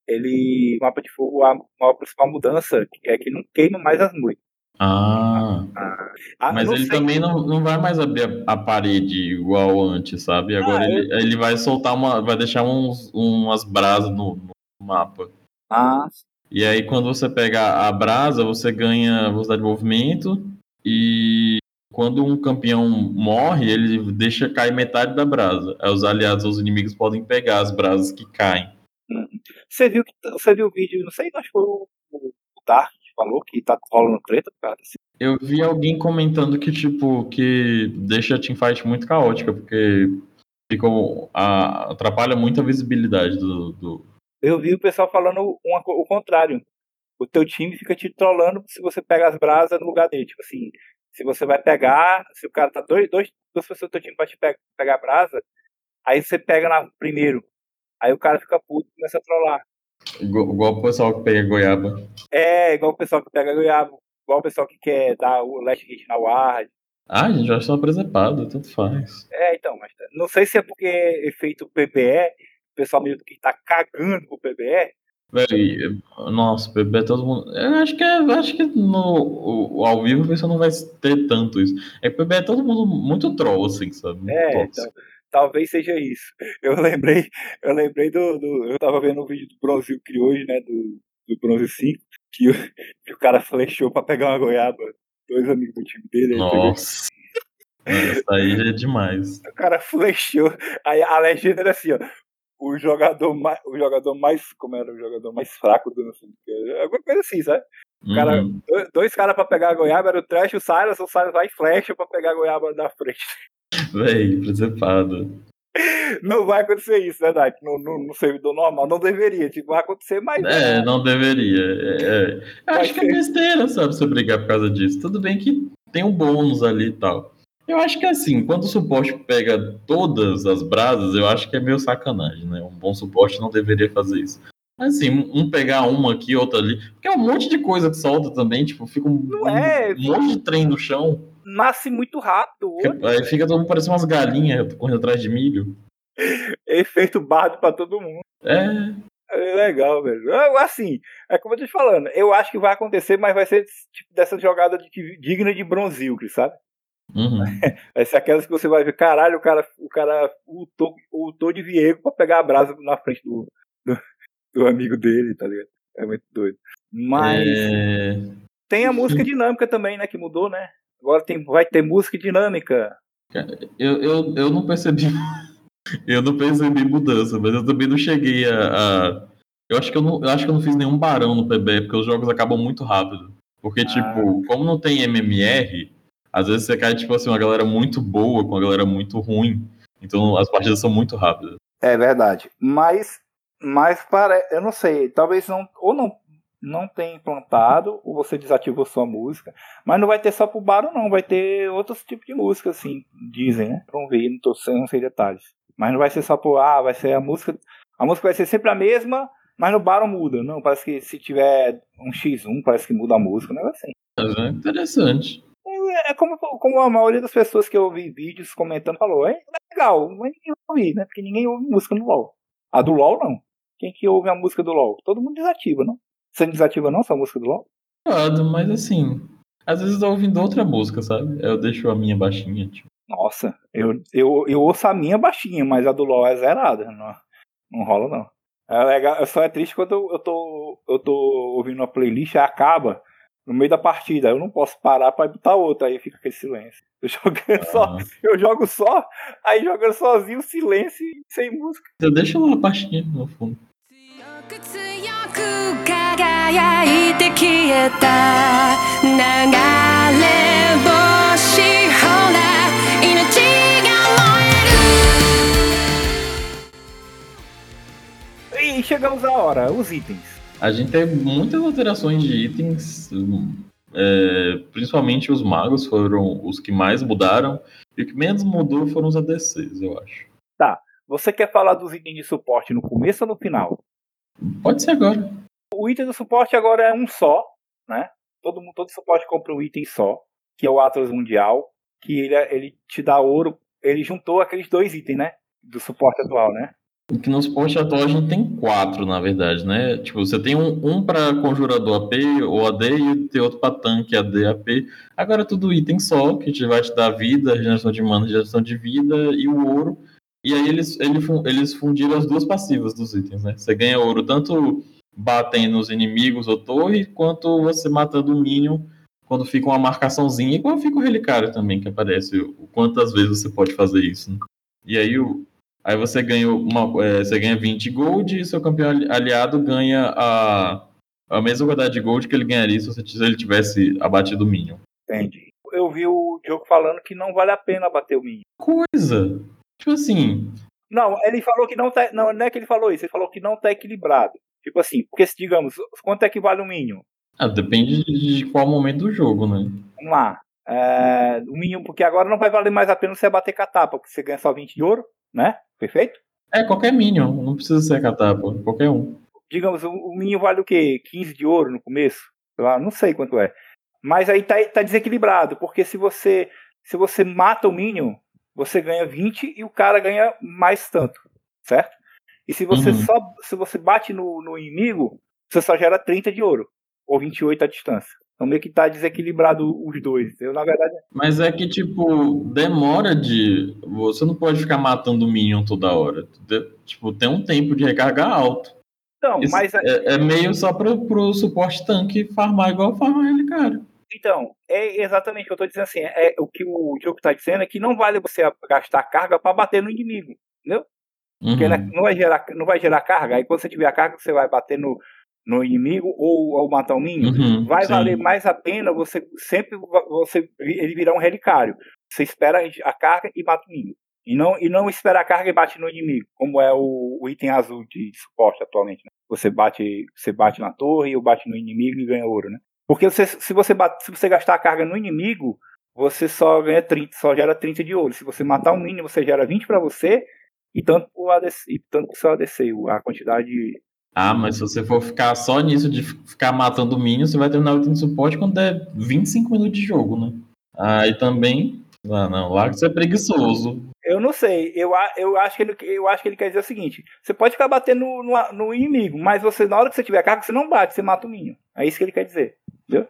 ele. Mapa de fogo, a, a principal mudança é que não queima mais as noites. Ah, Ah, mas eu ele sei. também não, não vai mais abrir a, a parede igual antes, sabe? Agora Ah, ele, ele vai soltar uma. Vai deixar uns, umas brasas no, no mapa. Ah, E aí, quando você pega a brasa, você ganha velocidade de movimento. E quando um campeão morre, ele deixa cair metade da brasa. Aí os aliados ou os inimigos podem pegar as brasas que caem. você viu que você viu o vídeo, não sei, acho que foi o, o Dark falou que tá rolando treta, cara. Assim. Eu vi alguém comentando que, tipo, que deixa a teamfight muito caótica, porque fica, a- atrapalha muito a visibilidade do, do- Eu vi o pessoal falando uma o contrário. O teu time fica te trollando se você pega as brasas no lugar dele. Tipo assim, se você vai pegar, se o cara tá dois, dois, duas pessoas do teu time pra te pe- pegar a brasa, aí você pega na primeiro. Aí o cara fica puto e começa a trollar. Igual, igual o pessoal que pega goiaba. É, igual o pessoal que pega goiaba, igual o pessoal que quer dar o last hit na ward. Ah, gente, eu acho só presepado, tanto faz. É, então, mas não sei se é porque é efeito PBE, o pessoal meio que tá cagando pro PBE. Véi, nossa, PB todo mundo. Eu acho que, é, acho que no o- ao vivo você não vai ter tanto isso. É que PB é todo mundo muito troll, assim, sabe? Muito É, tóxico. então, talvez seja isso. Eu lembrei, eu lembrei do, do- Eu tava vendo o vídeo do Bronze que hoje, né? Do, do Bronze 5, que o, que o cara flechou pra pegar uma goiaba. Dois amigos do time dele. Nossa. Isso aí já é demais. o cara flechou. Aí a legenda era assim, ó. O jogador mais. O jogador mais. Como era o jogador mais fraco do. Alguma coisa assim, sabe? cara- Uhum. Dois, dois caras pra pegar a goiaba, era o Trash e o Silas, o Silas vai e flecha pra pegar a goiaba da frente. Véi, presepado. Não vai acontecer isso, né, Dai? No, no, no servidor normal, não deveria. Tipo, vai acontecer, mas. É, não deveria. É, é. Acho que é ser. besteira, sabe, você brigar por causa disso. Tudo bem que tem um bônus ali e tal. Eu acho que assim, quando o suporte pega todas as brasas, eu acho que é meio sacanagem, né? Um bom suporte não deveria fazer isso. Mas assim, um pegar uma aqui, outra ali. Porque é um monte de coisa que solta também, tipo, fica um, é, um monte de trem no chão. Nasce muito rápido. Aí fica todo mundo parecendo umas galinhas correndo atrás de milho. Efeito bardo pra todo mundo. É, É legal, velho. Eu, Assim, é como eu tô te falando. Eu acho que vai acontecer, mas vai ser tipo dessa jogada de, digna de bronzilcre, sabe? uhum. Vai ser aquelas que você vai ver, caralho, o cara, o cara ultou, ultou de Viego pra pegar a brasa na frente do, do, do amigo dele, tá ligado? É muito doido. Mas É, tem a música dinâmica também, né? Que mudou, né? Agora tem, vai ter música dinâmica. Eu, eu, eu não percebi. Eu não percebi mudança, mas eu também não cheguei a. a- Eu, acho que eu, não, eu acho que eu não fiz nenhum barão no PB, porque os jogos acabam muito rápido. Porque, Ah. tipo, como não tem MMR, às vezes você cai, tipo assim, uma galera muito boa com uma galera muito ruim. Então as partidas são muito rápidas. É verdade. Mas, mas para, eu não sei, talvez não, ou não, não tenha implantado, ou você desativou sua música. Mas não vai ter só pro Baro, não, vai ter outros tipos de música, assim, dizem, né? Vamos ver, não, tô, não sei detalhes. Mas não vai ser só pro, ah, vai ser a música, a música vai ser sempre a mesma, mas no Baro muda. Não, parece que se tiver um X1, parece que muda a música, não é assim. É interessante. É como, como a maioria das pessoas que eu vi vídeos comentando falou, é legal, mas ninguém ouvir, né? Porque ninguém ouve música no LOL. A do LOL não. Quem que ouve a música do LOL? Todo mundo desativa, não? Você não desativa não, sua música do LOL? Claro, Mas assim, às vezes eu tô ouvindo outra música, sabe? Eu deixo a minha baixinha, tipo. Nossa, eu, eu, eu ouço a minha baixinha, mas a do LOL é zerada. Não, não rola, não. É legal, só é triste quando eu, eu, tô, eu tô ouvindo uma playlist e acaba no meio da partida. Eu não posso parar pra botar outra, aí fica aquele silêncio. Eu jogando só, Ah, eu jogo só, aí jogando sozinho, silêncio e sem música. eu deixo lá a baixinha no fundo. 強く強く輝いて消えた流れ星ほら命が燃える E chegamos à hora, os itens. A gente teve muitas alterações de itens, hum, é, principalmente os magos foram os que mais mudaram, e o que menos mudou foram os ADCs, eu acho. Você quer falar dos itens de suporte no começo ou no final? Pode ser agora. O item do suporte agora é um só, né? Todo, mundo- todo suporte compra um item só, que é o Atlas Mundial, que ele, ele te dá ouro. Ele juntou aqueles dois itens, né? Do suporte atual, né? Que no suporte atual a gente tem quatro, na verdade, né? Tipo, você tem um, um para conjurador AP ou AD e tem outro para tanque AD AP. Agora é tudo item só, que te vai te dar vida, regeneração de mana, regeneração de vida e o ouro. E aí eles, eles fundiram as duas passivas dos itens, né? Você ganha ouro tanto batendo nos inimigos ou torre, quanto você matando o minion quando fica uma marcaçãozinha, e quando fica o relicário também que aparece, o quantas vezes você pode fazer isso. né? E aí o, Aí você ganha uma, é, você ganha 20 gold e seu campeão ali- aliado ganha a, a mesma quantidade de gold que ele ganharia se, você, se ele tivesse abatido o Minion. Entende? Eu vi o Diogo falando que não vale a pena bater o Minion. Coisa! Tipo assim, Não, ele falou que não tá. Não, não é que ele falou isso, ele falou que não tá equilibrado. Tipo assim, porque se digamos, quanto é que vale o Minion? ah, depende de, qual momento do jogo, né? Vamos lá. É, o Minion, porque agora não vai valer mais a pena você bater com a tapa, porque você ganha só 20 de ouro, né? Perfeito? É, qualquer Minion, não precisa ser catapa, qualquer um. Digamos, o, o Minion vale o quê? 15 de ouro no começo? Sei lá, não sei quanto é. Mas aí tá, tá desequilibrado, porque se você se você mata o Minion, você ganha 20 e o cara ganha mais tanto, certo? E se você Uhum. só se você bate no, no inimigo, você só gera 30 de ouro, ou 28 à distância. Então meio que tá desequilibrado os dois. Eu, na verdade, Mas é que, tipo, demora de. Você não pode ficar matando o Minion toda hora. Tipo, tem um tempo de recarga alto. então, Isso mas é, é meio só pro, pro suporte tanque farmar igual farmar ele, cara. Então, é exatamente o que eu tô dizendo assim. É, o que o Diogo tá dizendo é que não vale você gastar carga para bater no inimigo. Porque Uhum. né, não, vai gerar, não vai gerar carga. Aí quando você tiver a carga, você vai bater no, no inimigo ou, ou matar o Minion. Uhum, Vai sim. valer mais a pena você sempre você ele virar um relicário. Você espera a carga e mata o Minion. E não, e não espera a carga e bate no inimigo, como é o, o item azul de suporte atualmente. né? Você bate, você bate na torre ou bate no inimigo e ganha ouro, né? Porque você, se, você bate, se você gastar a carga no inimigo, você só ganha 30, só gera 30 de ouro. Se você matar um minion, você gera 20 para você e tanto pro ADC, e tanto pro seu ADC, o- a quantidade. Ah, mas se você for ficar só nisso de ficar matando o Minion, você vai terminar o item de suporte quando der 25 minutos de jogo, né? Aí também. Ah, não, lá que você é preguiçoso. Eu não sei, eu, eu, acho que ele, eu acho que ele quer dizer o seguinte: você pode ficar batendo no, no, no inimigo, mas você, na hora que você tiver carga, você não bate, você mata o minion. É isso que ele quer dizer, entendeu?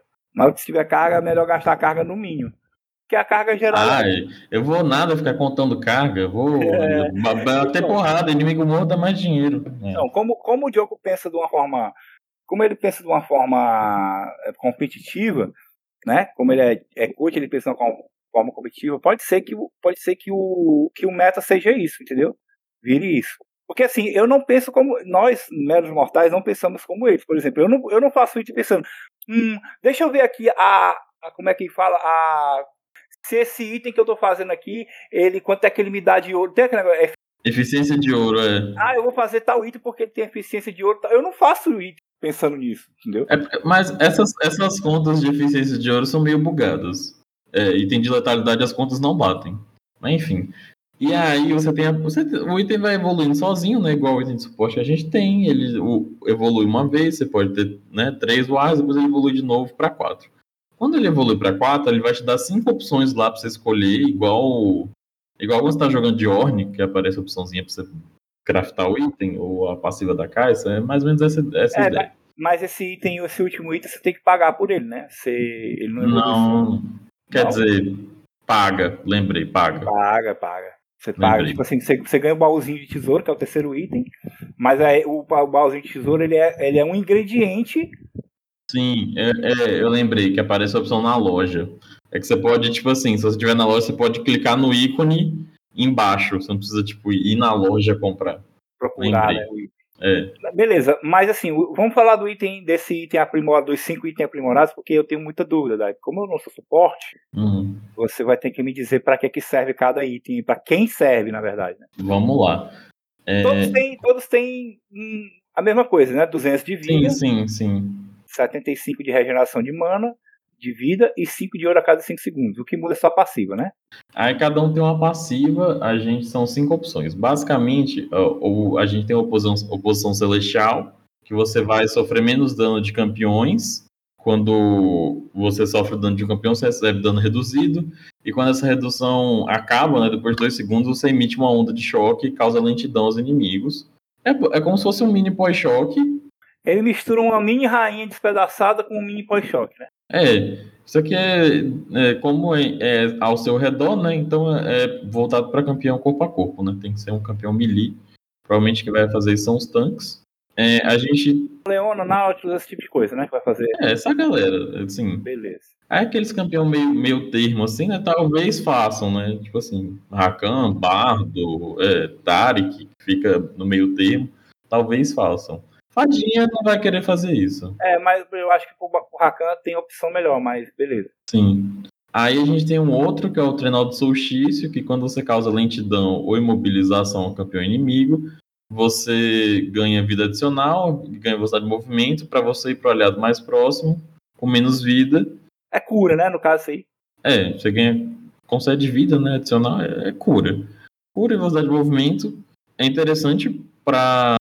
Que você tiver carga, é melhor gastar a carga no minion. Porque a carga geral. Ai, eu vou nada ficar contando carga, eu vou É. porrada, inimigo morto dá mais dinheiro. É. Então, como, como o Diogo pensa de uma forma. Como ele pensa de uma forma é, competitiva, né? Como ele é, é coach, ele pensa de uma com- forma competitiva, pode ser que, o- pode ser que, o, que o meta seja isso, entendeu? Vire isso. Porque assim, eu não penso como. Nós, meros mortais, não pensamos como eles. Por exemplo, eu não, eu não faço isso pensando. Hum, deixa eu ver aqui a. a- como é que fala? A. Se esse item que eu tô fazendo aqui, ele. Quanto é que ele me dá de ouro? Tem aquele negócio, é Eficiência de ouro, é. ah, eu vou fazer tal item porque ele tem eficiência de ouro. tal. Eu não faço item pensando nisso, entendeu? É mas essas, essas contas de eficiência de ouro são meio bugadas. É, item de letalidade as contas não batem. Mas enfim. E aí você tem a, você- o item vai evoluindo sozinho, né? Igual o item de suporte que a gente tem. Ele o- evolui uma vez, você pode ter né, três wars, depois ele evolui de novo para quatro. Quando ele evolui para quatro, ele vai te dar cinco opções lá para você escolher, igual igual quando você tá jogando de Orne, que aparece a opçãozinha para você craftar o item, ou a passiva da caixa, é mais ou menos essa, essa É, ideia. Mas esse item, esse último item, você tem que pagar por ele, né? Você, ele não Não, quer Não? dizer, paga, lembrei, paga. Paga, paga. Você paga, Lembrei. tipo assim, você, você ganha o baúzinho de tesouro, que é o terceiro item, mas aí, o, o baúzinho de tesouro ele é, ele é um ingrediente. Sim, é, é, eu lembrei que aparece a opção na loja. É que você pode, tipo assim, se você estiver na loja, você pode clicar no ícone embaixo. Você não precisa, tipo, ir na loja comprar. Procurar, né. É. Beleza, mas assim, vamos falar do item, desse item aprimorado, dos cinco itens aprimorados, porque eu tenho muita dúvida. Como eu não sou suporte, Uhum. você vai ter que me dizer para que, que serve cada item, para quem serve, na verdade. Né? Vamos lá. É, Todos têm, todos têm hum, a mesma coisa, né? 200 de sim, vida, sim, sim. 75 de regeneração de mana de vida e 5 de ouro a cada 5 segundos. O que muda é só a passiva, né? Aí cada um tem uma passiva, a gente são cinco opções. Basicamente, o, a gente tem a oposição, oposição celestial, que você vai sofrer menos dano de campeões. Quando você sofre dano de um campeão, você recebe dano reduzido. E quando essa redução acaba, né, depois de dois segundos, você emite uma onda de choque e causa lentidão aos inimigos. É, é como se fosse um mini pós-choque. Ele mistura uma mini rainha despedaçada com um mini pós-choque, né? É, isso aqui é, é como é, é, ao seu redor, né? Então é voltado para campeão corpo a corpo, né? Tem que ser um campeão melee. Provavelmente quem vai fazer isso são os tanques. É, a gente. Leona, Nautilus, esse tipo de coisa, né? Que vai fazer. É, essa galera, assim. Beleza. Aí aqueles campeão meio, meio termo, assim, né? Talvez façam, né? Tipo assim, Rakan, Bardo, é, Tarik, que fica no meio termo. Talvez façam. Fadinha não vai querer fazer isso. É, mas eu acho que o Rakan tem opção melhor, mas beleza. Sim. Aí a gente tem um outro que é o Trenal do Solstício, que quando você causa lentidão ou imobilização ao campeão inimigo, você ganha vida adicional, ganha velocidade de movimento para você ir para o aliado mais próximo, com menos vida. É cura, né? No caso aí. É, você ganha. Concede vida, né? Adicional é, é cura. Cura e velocidade de movimento é interessante para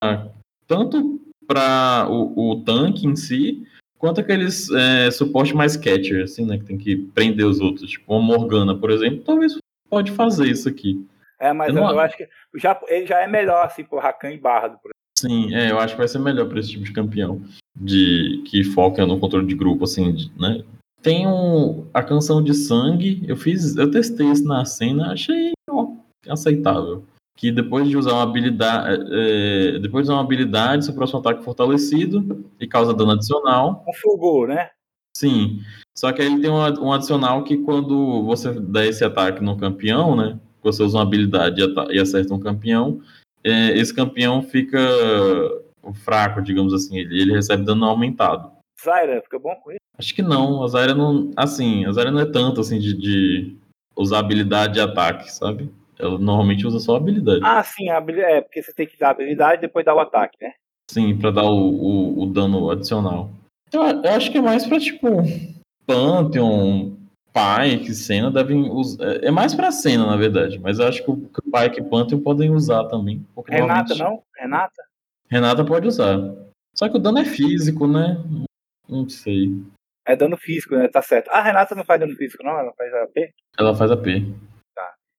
tanto para o, o, tanque em si, quanto aqueles é, suporte mais catcher, assim, né? Que tem que prender os outros. Tipo, uma Morgana, por exemplo, talvez pode fazer isso aqui. É, mas eu, eu acho que já, ele já é melhor, assim, por Rakan e Bardo. Por Sim, é, eu acho que vai ser melhor para esse tipo de campeão. De, que foca no controle de grupo, assim, de, né? Tem um, a canção de sangue, eu fiz, eu testei isso na cena, achei ó, aceitável. Que depois de usar uma habilidade, é, é, depois de usar uma habilidade, seu próximo ataque fortalecido e causa dano adicional. Um fulgor, né? Sim. Só que aí ele tem um, um adicional que quando você dá esse ataque no campeão, né? Você usa uma habilidade e acerta um campeão, é, esse campeão fica fraco, digamos assim, ele, ele recebe dano aumentado. Zaira, fica bom com ele? Acho que não, a Zaira não. Assim, a Zaira não é tanto assim de, de usar habilidade de ataque, sabe? Ela normalmente usa só habilidade. Ah, sim, habilidade, é, porque você tem que dar habilidade e depois dar o ataque, né? Sim, pra dar o, o, o dano adicional. Eu, eu, acho que é mais pra, tipo, Pantheon, Pike, Senna devem usar. É, é mais pra Senna, na verdade. Mas eu acho que o Pike e Pantheon podem usar também. Renata não? Renata? Renata pode usar. Só que o dano é físico, né? Não sei. É dano físico, né? Tá certo. A Renata não faz dano físico, não? Ela faz AP? Ela faz AP.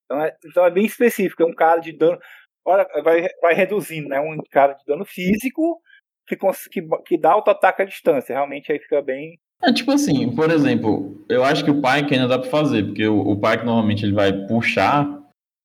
Então é, então é bem específico. É um cara de dano. Olha, vai, vai reduzindo, né? Um cara de dano físico que, que, que dá auto-ataque à distância. Realmente aí fica bem. É tipo assim, por exemplo, eu acho que o Pike ainda dá pra fazer, porque o, o Pike normalmente ele vai puxar,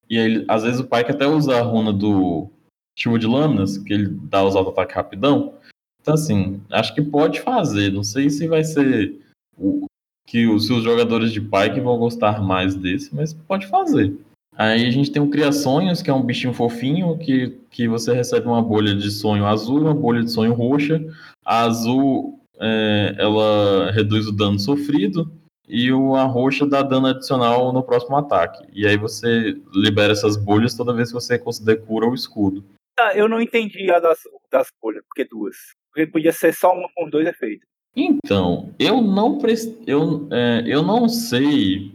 e aí, às vezes o Pike até usa a runa do chuva de lâminas, que ele dá os auto-ataques rapidão. Então, assim, acho que pode fazer. Não sei se vai ser o, que os, se os jogadores de Pike vão gostar mais desse, mas pode fazer. Aí a gente tem o Criações, que é um bichinho fofinho, que, que você recebe uma bolha de sonho azul e uma bolha de sonho roxa. A azul, é, ela reduz o dano sofrido, e a roxa dá dano adicional no próximo ataque. E aí você libera essas bolhas toda vez que você considera cura ou escudo. Ah, eu não entendi a das, das bolhas, porque duas. Porque podia ser só uma com dois efeitos. Então, eu não prest... eu, é, eu não sei,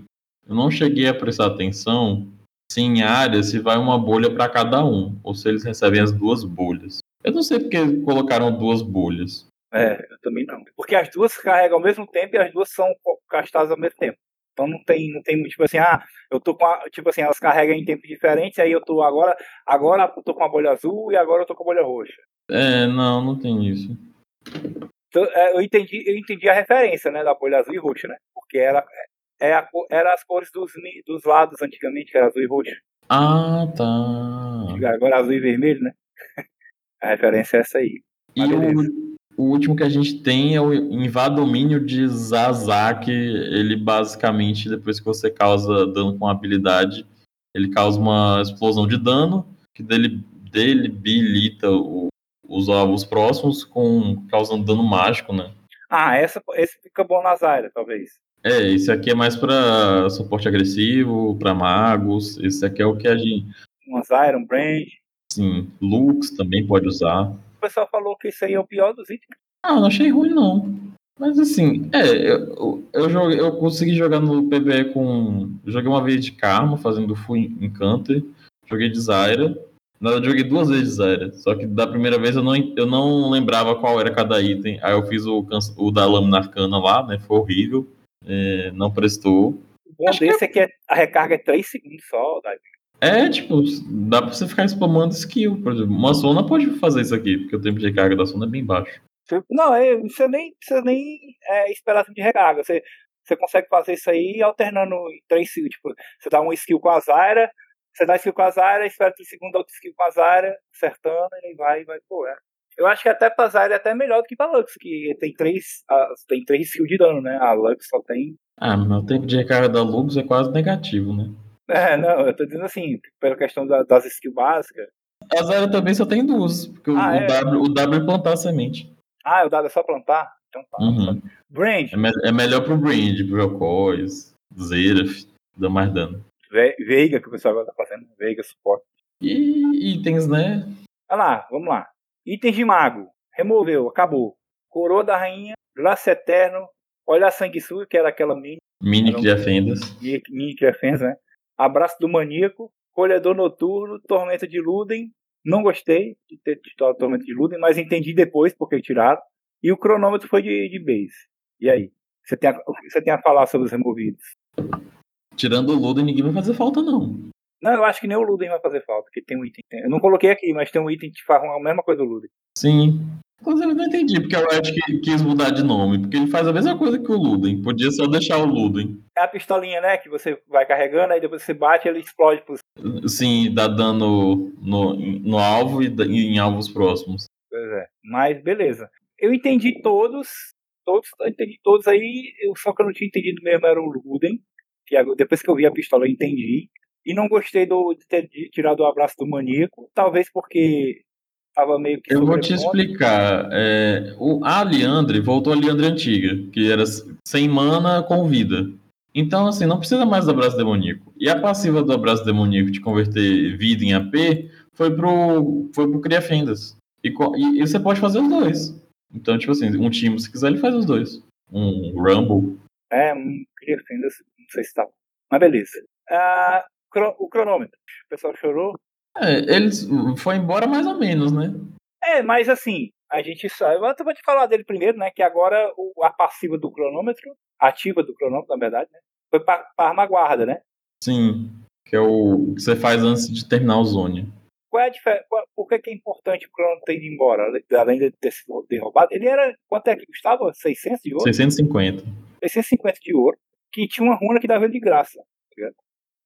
eu não cheguei a prestar atenção se em área se vai uma bolha para cada um, ou se eles recebem as duas bolhas. Eu não sei porque colocaram duas bolhas. É, eu também não. Porque as duas carregam ao mesmo tempo e as duas são castadas ao mesmo tempo. Então não tem, não tem tipo assim, ah, eu tô com a, tipo assim, elas carregam em tempos diferentes, aí eu tô agora, agora eu tô com a bolha azul e agora eu tô com a bolha roxa. É, não, não tem isso. Então, é, eu entendi, eu entendi a referência, né, da bolha azul e roxa, né? Porque era é a, era as cores dos, dos lados antigamente, que era azul e roxo. Ah, tá. Agora azul e vermelho, né? A referência é essa aí. E o, o, último que a gente tem é o Invadomínio de Zazak. Ele basicamente, depois que você causa dano com habilidade, ele causa uma explosão de dano que dele, debilita o, os ovos próximos, com causando dano mágico, né? Ah, essa, esse fica bom nas áreas, talvez. É, esse aqui é mais para suporte agressivo, para magos. Esse aqui é o que a gente. Umas Iron Brand. Sim, Lux também pode usar. O pessoal falou que isso aí é o pior dos itens. Ah, não achei ruim, não. Mas assim, é, eu, eu, joguei, eu consegui jogar no PBE com. Joguei uma vez de Karma, fazendo Full Encanter. Joguei de Zyra. Na verdade, joguei duas vezes de Zyra. Só que da primeira vez eu não, eu não lembrava qual era cada item. Aí eu fiz o, o da Lâmina Arcana lá, né? Foi horrível. É, não prestou. O bom Acho desse é que a recarga é 3 segundos só, Davi. É, tipo, dá pra você ficar spamando skill. Por exemplo, uma Sona pode fazer isso aqui, porque o tempo de recarga da Sona é bem baixo. Não, é, você nem precisa nem é, esperar tempo de recarga. Você, você consegue fazer isso aí alternando em três skills. Tipo, você dá um skill com a Zyra, você dá skill com a Zyra, espera 3 segundos, outro skill com a Zyra, acertando, e vai, vai, pô, é. Eu acho que até pra Zyra é até melhor do que pra Lux, que tem três, tem três skills de dano, né? A Lux só tem. Ah, mas o tempo de recarga da Lux é quase negativo, né? É, não, eu tô dizendo assim, pela questão da- das skills básicas. A Zyra também só tem duas, porque o- Ah, o, é? w, o W é plantar a semente. Ah, o dado é só plantar? Então tá. Uhum. Brand, É, me- é melhor pro Brand, pro Vel'Koz, Zeraf, dá mais dano. Ve- Veiga, que o pessoal agora tá fazendo. Veiga, suporte. E itens, né? Olha lá, vamos lá. Itens de mago. Removeu, acabou. Coroa da rainha, Graça Eterno, Olha a Sanguessuga, que era aquela mini, Mini Não. de Afendas. mini defesa, né? Abraço do Maníaco, Colhedor Noturno, Tormenta de Luden. Não gostei de ter tirado Tormenta de Luden, mas entendi depois porque tiraram. E o cronômetro foi de, de base. E aí? Você tem, a, o que você tem a falar sobre os removidos? Tirando o Luden, ninguém vai fazer falta, não. Não, eu acho que nem o Luden vai fazer falta, porque tem um item. Eu não coloquei aqui, mas tem um item que faz a mesma coisa do Luden. Sim. Inclusive, eu não entendi porque a Riot qui- quis mudar de nome. Porque ele faz a mesma coisa que o Luden. Podia só deixar o Luden. É a pistolinha, né? Que você vai carregando, aí depois você bate e ele explode pros. Sim, dá dano no, no alvo e em alvos próximos. Pois é. Mas beleza. Eu entendi todos. Todos, eu entendi todos aí. Eu, só que eu não tinha entendido mesmo era o Luden. Que depois que eu vi a pistola eu entendi. E não gostei do, de ter tirado o abraço do maníaco. Talvez porque tava meio que. Eu vou te explicar. É, o, a Liandre voltou a Liandre antiga, que era sem mana com vida. Então, assim, não precisa mais do abraço demoníaco. E a passiva do abraço demoníaco de converter vida em AP foi pro, foi pro Cria Fendas. E, e- e você pode fazer os dois. Então, tipo assim, um time, se quiser, ele faz os dois. Um Rumble. É, um queria fendas, não sei se tá. Mas beleza. Ah, o cronômetro. O pessoal chorou. É, eles foi embora mais ou menos, né? É, mas assim, a gente sabe. Eu vou te falar dele primeiro, né? Que agora o- a passiva do cronômetro, ativa do cronômetro, na verdade, né? Foi pra, pra armaguarda, né? Sim. Que é o que você faz antes de terminar o zone. Qual é a diferença? Por que, que é importante o cronômetro ter ido embora? Além de ter sido derrubado, ele era. Quanto é que custava? 600 de ouro? 650. 650 de ouro, que tinha uma runa que dava ele de graça.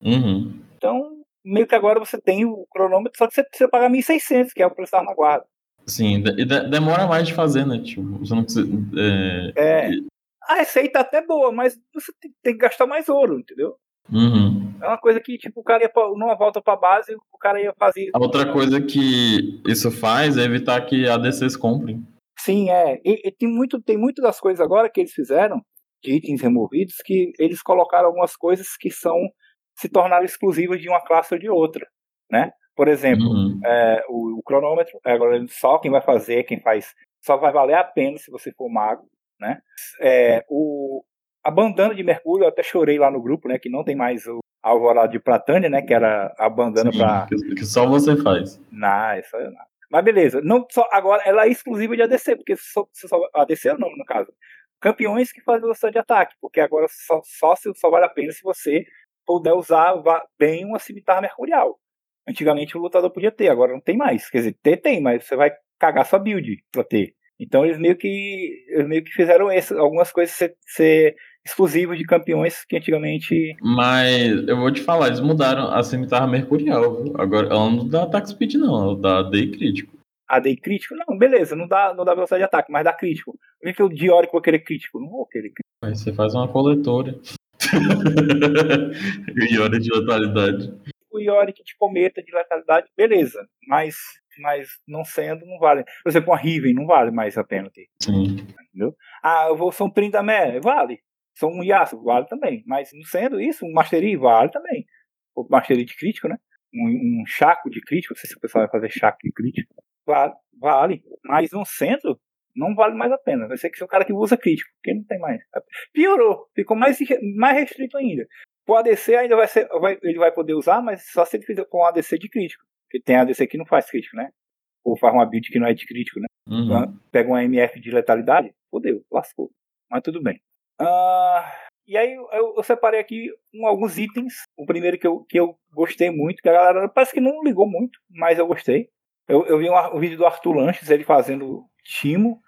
Uhum. Então, meio que agora você tem o cronômetro, só que você precisa pagar 1.600, que é o preço da armaguarda. Sim, de- e de- demora mais de fazer, né? Tipo, você não precisa. é, É. A receita é até boa, mas você tem, tem que gastar mais ouro, entendeu? uhum. É uma coisa que, tipo, o cara ia pra, numa volta pra base, o cara ia fazer. A outra coisa que isso faz é evitar que ADCs comprem. Sim, é. E, e tem, muito, tem muito das coisas agora que eles fizeram, de itens removidos, que eles colocaram algumas coisas que são. Se tornaram exclusivas de uma classe ou de outra, né? Por exemplo, Uhum. é, o, o cronômetro, é, agora só quem vai fazer, quem faz, só vai valer a pena se você for mago, né? É, o, a bandana de Mercúrio, eu até chorei lá no grupo, né? Que não tem mais o Alvorada de Platânia, né? Que era a bandana pra. que, que só você faz. Não, isso aí não. Mas beleza, não só, agora ela é exclusiva de ADC, porque só, só, ADC é o nome, no caso. Campeões que fazem velocidade de ataque, porque agora só, só, só vale a pena se você puder usar bem uma cimitarra mercurial. Antigamente o lutador podia ter, agora não tem mais. Quer dizer, ter tem, mas você vai cagar sua build pra ter. Então eles meio que, eles meio que fizeram esse, algumas coisas ser, ser exclusivas de campeões que antigamente. Mas eu vou te falar, eles mudaram a cimitarra mercurial. viu? Agora ela não dá ataque speed, não, ela dá day crítico. AD crítico? Não, beleza, não dá, não dá velocidade de ataque, mas dá crítico. Por que, que o Dioric vai querer crítico? Não vou querer crítico. Aí você faz uma coletora. e hora de letalidade. O Yorick de cometa de letalidade, beleza. Mas, mas não sendo, não vale. Por exemplo, uma Riven não vale mais a pena ter. Sim. Ah, eu vou São Trindamé, vale. São um Yasuo, vale também. Mas não sendo isso, um Mastery vale também. O Mastery de crítico, né? Um, um Chaco de crítico, não sei se o pessoal vai fazer Chaco de crítico. Vale, vale. Mas não sendo, Não vale mais a pena. Vai ser que ser o cara que usa crítico, porque não tem mais. Piorou, ficou mais, mais restrito ainda. O ADC ainda vai ser. Vai, ele vai poder usar, mas só se ele fizer com ADC de crítico. Porque tem ADC que não faz crítico, né? Ou faz uma build que não é de crítico, né? Uhum. Então, Pega um MF de letalidade, fodeu, lascou. Mas tudo bem. Ah, e aí eu, eu separei aqui um, alguns itens. O primeiro que eu, que eu gostei muito, que a galera parece que não ligou muito, mas eu gostei. Eu, eu vi um, um vídeo do Arthur Lanches, ele fazendo timo,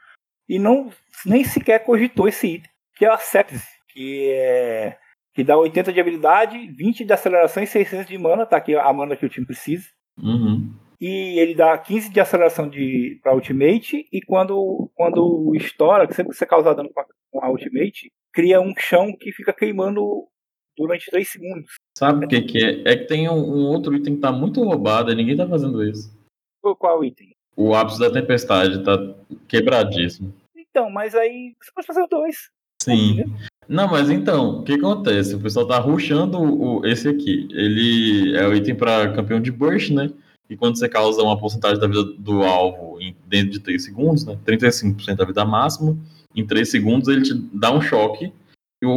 e não nem sequer cogitou esse item, que é a sepsis, que é que dá 80 de habilidade, 20 de aceleração e 600 de mana, tá aqui a mana que o time precisa. Uhum. E ele dá 15 de aceleração de para ultimate e quando quando estoura, que sempre que você causar dano com a, com a ultimate, cria um chão que fica queimando durante 3 segundos. Sabe o que, que é? É que tem um, um outro item que tá muito roubado e ninguém tá fazendo isso. Qual- Qual item? O ápice da tempestade tá quebradíssimo. Então, mas aí você pode fazer dois. Sim. Não, mas então, o que acontece? O pessoal tá rushando o, esse aqui. Ele é o item para campeão de burst, né? E quando você causa uma porcentagem da vida do alvo em, dentro de 3 segundos, né? 35% da vida máxima, em 3 segundos ele te dá um choque e o,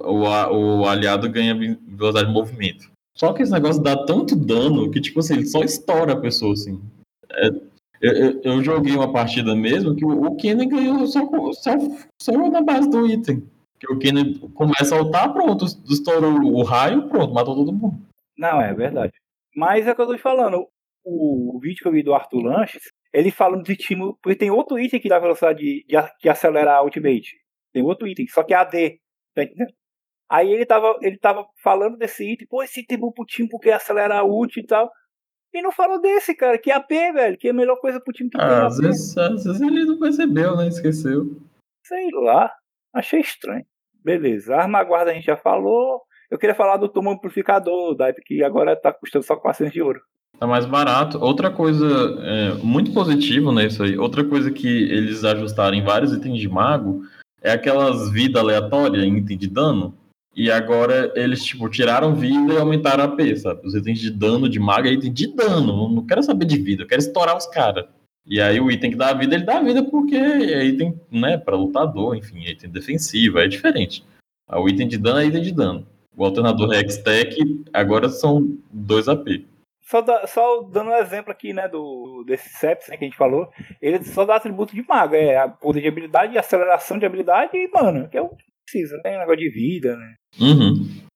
o, o aliado ganha velocidade de movimento. Só que esse negócio dá tanto dano que, tipo assim, ele só estoura a pessoa, assim. É, eu, eu- joguei uma partida mesmo que o, o Kenny ganhou só, só, só na base do item. Que o Kenny começa a ultar, pronto, estourou o raio, pronto, matou todo mundo. Não, é verdade. Mas é o que eu tô te falando. O, o vídeo que eu vi do Arthur Lanches, ele falando de time. Porque tem outro item que dá velocidade de, de, a- que acelera a ultimate. Tem outro item, só que é AD. Tá entendendo? Aí ele tava, ele tava falando desse item, pô, esse item é bom pro time porque acelera a ult e tal. E não falou desse, cara, que é AP, velho, que é a melhor coisa pro time que tem Ah, AP. às, vezes, às vezes ele não percebeu, né? Esqueceu. Sei lá, achei estranho. Beleza, a arma guarda a gente já falou. Eu queria falar do tomo amplificador, da que agora tá custando só 400 de ouro. Tá mais barato. Outra coisa é, muito positiva nisso aí, outra coisa que eles ajustaram em vários itens de mago é aquelas vidas aleatórias em item de dano. E agora eles, tipo, tiraram vida e aumentaram a AP, sabe? Os itens de dano de mago é item de dano. Não, quero saber de vida, eu quero estourar os caras. E aí o item que dá vida, ele dá vida porque é item, né, pra lutador, enfim, é item defensivo, é diferente. O item de dano é item de dano. O alternador Hextech agora são 2 AP. Só, dá- só dando um exemplo aqui, né, do, desse Seps né, que a gente falou, ele só dá atributo de mago, é a poder de habilidade, aceleração de habilidade e mana, que é o precisa, não tem negócio de vida, né? Uhum.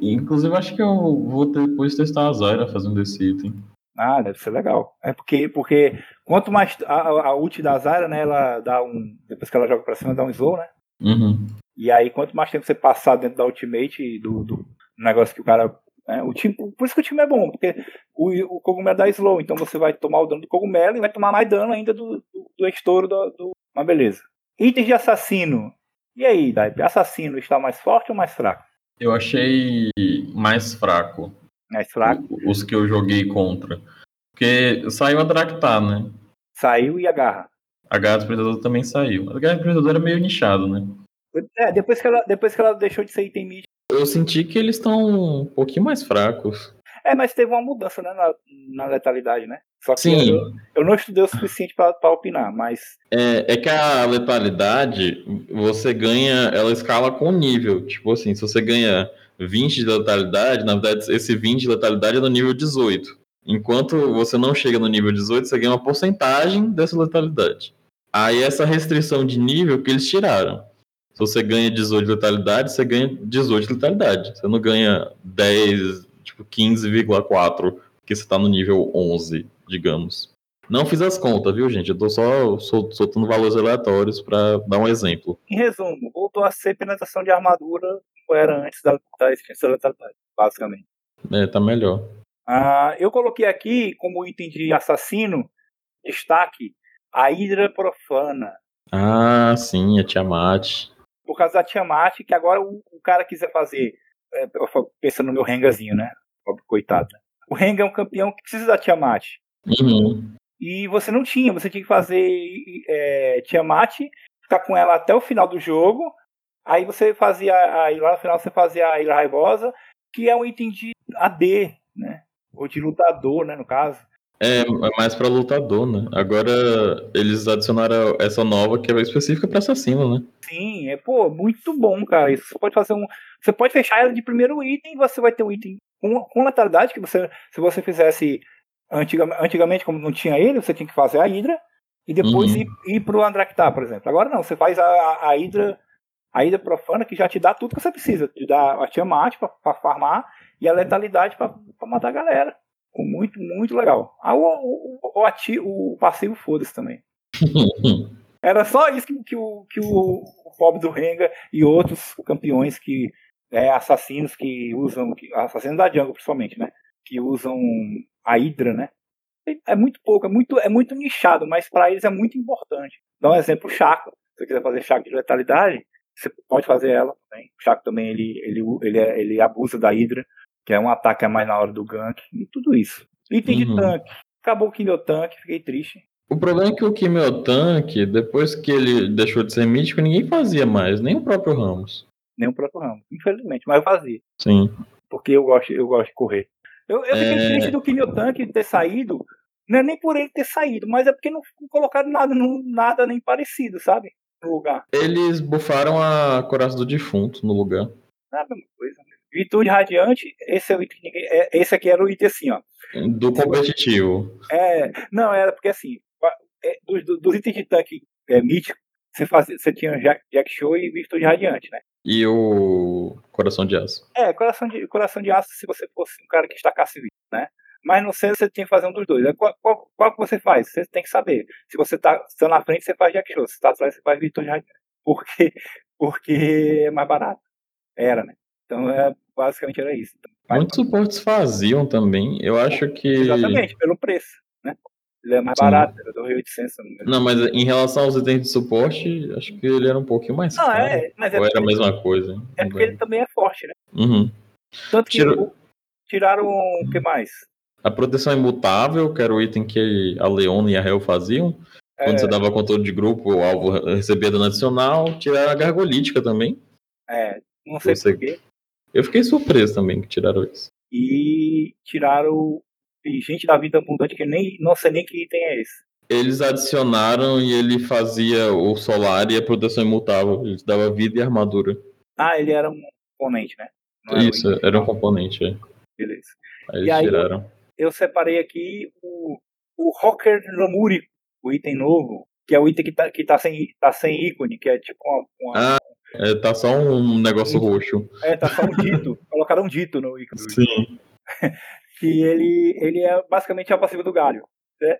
Inclusive, acho que eu vou depois testar a Zyra fazendo esse item. Ah, deve ser legal. É porque, porque quanto mais a, a ult da Zara, né, ela dá um, depois que ela joga pra cima, dá um slow, né? Uhum. E aí, quanto mais tempo você passar dentro da ultimate do, do negócio que o cara. né, o time, por isso que o time é bom, porque o, o cogumelo dá slow, então você vai tomar o dano do cogumelo e vai tomar mais dano ainda do, do, do estouro do, do. Mas beleza. Itens de assassino. E aí, Daipe? Assassino está mais forte ou mais fraco? Eu achei mais fraco Mais fraco. os que eu joguei contra. Porque saiu a Draktar, né? Saiu e agarra. A Garra do Predador também saiu. A Garra do Predador era meio nichado, né? É, depois que ela, depois que ela deixou de ser item mid. Eu senti que eles estão um pouquinho mais fracos. É, mas teve uma mudança, né, na, na letalidade, né? Só que Sim, eu, eu não estudei o suficiente pra pra opinar, mas É, é que a letalidade, você ganha, ela escala com nível. Tipo assim, se você ganha 20 de letalidade, na verdade, esse 20 de letalidade é no nível 18. Enquanto você não chega no nível 18, você ganha uma porcentagem dessa letalidade. Aí essa restrição de nível que eles tiraram. Se você ganha 18 de letalidade, você ganha 18 de letalidade. Você não ganha 10, tipo 15,4, porque você tá no nível 11, digamos. Não fiz as contas, viu, gente? Eu tô só sol- soltando valores aleatórios pra dar um exemplo. em resumo, voltou a ser penetração de armadura como era antes da, da extinção da letalidade, basicamente. É, tá melhor. Ah, eu coloquei aqui como item de assassino, destaque, a Hidra Profana. Ah, sim, a Tiamat. Por causa da Tiamat, que agora o, o cara quiser fazer, é, no meu Rengazinho, né? Pobre Coitado. né? O Renga é um campeão que precisa da Tiamat. Uhum. E você não tinha, você tinha que fazer é, Tiamat, ficar com ela até o final do jogo. Aí você fazia, aí lá no final você fazia a Ilha Raivosa, que é um item de AD, né? Ou de lutador, né, no caso. É, é mais pra lutador, né? Agora eles adicionaram essa nova que é específica pra assassino, né? Sim, é, pô, muito bom, cara. Isso você pode fazer um. Você pode fechar ela de primeiro item e você vai ter um item com, com letalidade que você. Se você fizesse antiga, antigamente, como não tinha ele, você tinha que fazer a Hydra e depois Uhum. ir, ir pro Andractar, por exemplo. Agora não, você faz a, a, a Hydra. A Hydra profana que já te dá tudo que você precisa. Te dá a Tiamat pra farmar e a letalidade pra, pra matar a galera. Muito, muito legal. Ah, o, o, o, ati- o passivo foda-se também. Era só isso que, que o, que o, o pobre do Renga e outros campeões que. É, assassinos que usam. Que, assassinos da jungle, principalmente, né? Que usam a Hydra, né? É muito pouco, é muito, é muito nichado, mas para eles é muito importante. Dá um exemplo, o Chaco. Se você quiser fazer Chaco de letalidade, você pode fazer ela também. O Chaco também ele, ele, ele, é- ele abusa da Hydra, que é um ataque a mais na hora do gank, e tudo isso. Item de Uhum. tanque. Acabou o Kill Tanque, fiquei triste. O problema é que o Kimio Tanque, depois que ele deixou de ser mítico, ninguém fazia mais, nem o próprio Ramos. Nem o próprio ramo, infelizmente, mas eu fazia. Sim. porque eu gosto, eu gosto de correr. Eu, eu fiquei É. triste do Kinyo Tanque ter saído, não é nem por ele ter saído, mas é porque não colocaram nada, não- nada nem parecido, sabe? No lugar. Eles bufaram a Coraça do Defunto no lugar. Não é a mesma coisa. Virtude Radiante, esse é o item é- esse aqui era o item assim, ó. Do competitivo. É, não, era porque assim, é, dos, dos- dos itens de tanque é, mítico, você, fazia, você tinha Jack, Jack Show e Virtude Radiante, né? E o Coração de Aço. É, coração de, coração de aço se você fosse um cara que estacasse vida, né? Mas no centro você tinha que fazer um dos dois. Aí Qual, qual, qual que você faz? Você tem que saber. Se você tá, se tá na frente, você faz Jack Show. Se tá atrás, você faz Vitor Jardim. Porque, porque é mais barato. Era, né? Então, é, basicamente era isso. Muitos suportes faziam também. Eu acho que. Exatamente, pelo preço, né? Ele é mais Sim. barato, era 2.800. se eu não me engano. Não, mas em relação aos itens de suporte, acho que ele era um pouquinho mais Não, caro. é, mas é Ou era a mesma coisa? hein? é porque ele também é forte, né? Uhum. Tanto que Tira- o- tiraram o que mais? A proteção imutável, que era o item que a Leona e a Hel faziam. Quando É, você dava controle de grupo, o alvo recebia dano adicional. Tiraram a gargolítica também. é, não sei Você- porquê. Eu fiquei surpreso também que tiraram isso. E tiraram gente da vida abundante que nem não sei nem que item é esse. Eles adicionaram e ele fazia o solar e a proteção imutável. Ele dava vida e armadura. Ah, ele era um componente, né? Era um Isso, item. era um componente. é. Beleza. Aí E eles aí- tiraram. Eu separei aqui o, o Rocker Nomuri, o item novo, que é o item que tá, que tá, sem, tá sem ícone, que é tipo uma. uma- Ah, É, tá só um negócio roxo. É, tá só um dito. colocaram um dito no ícone. Sim. Que ele, ele é basicamente a passiva do galho. Né?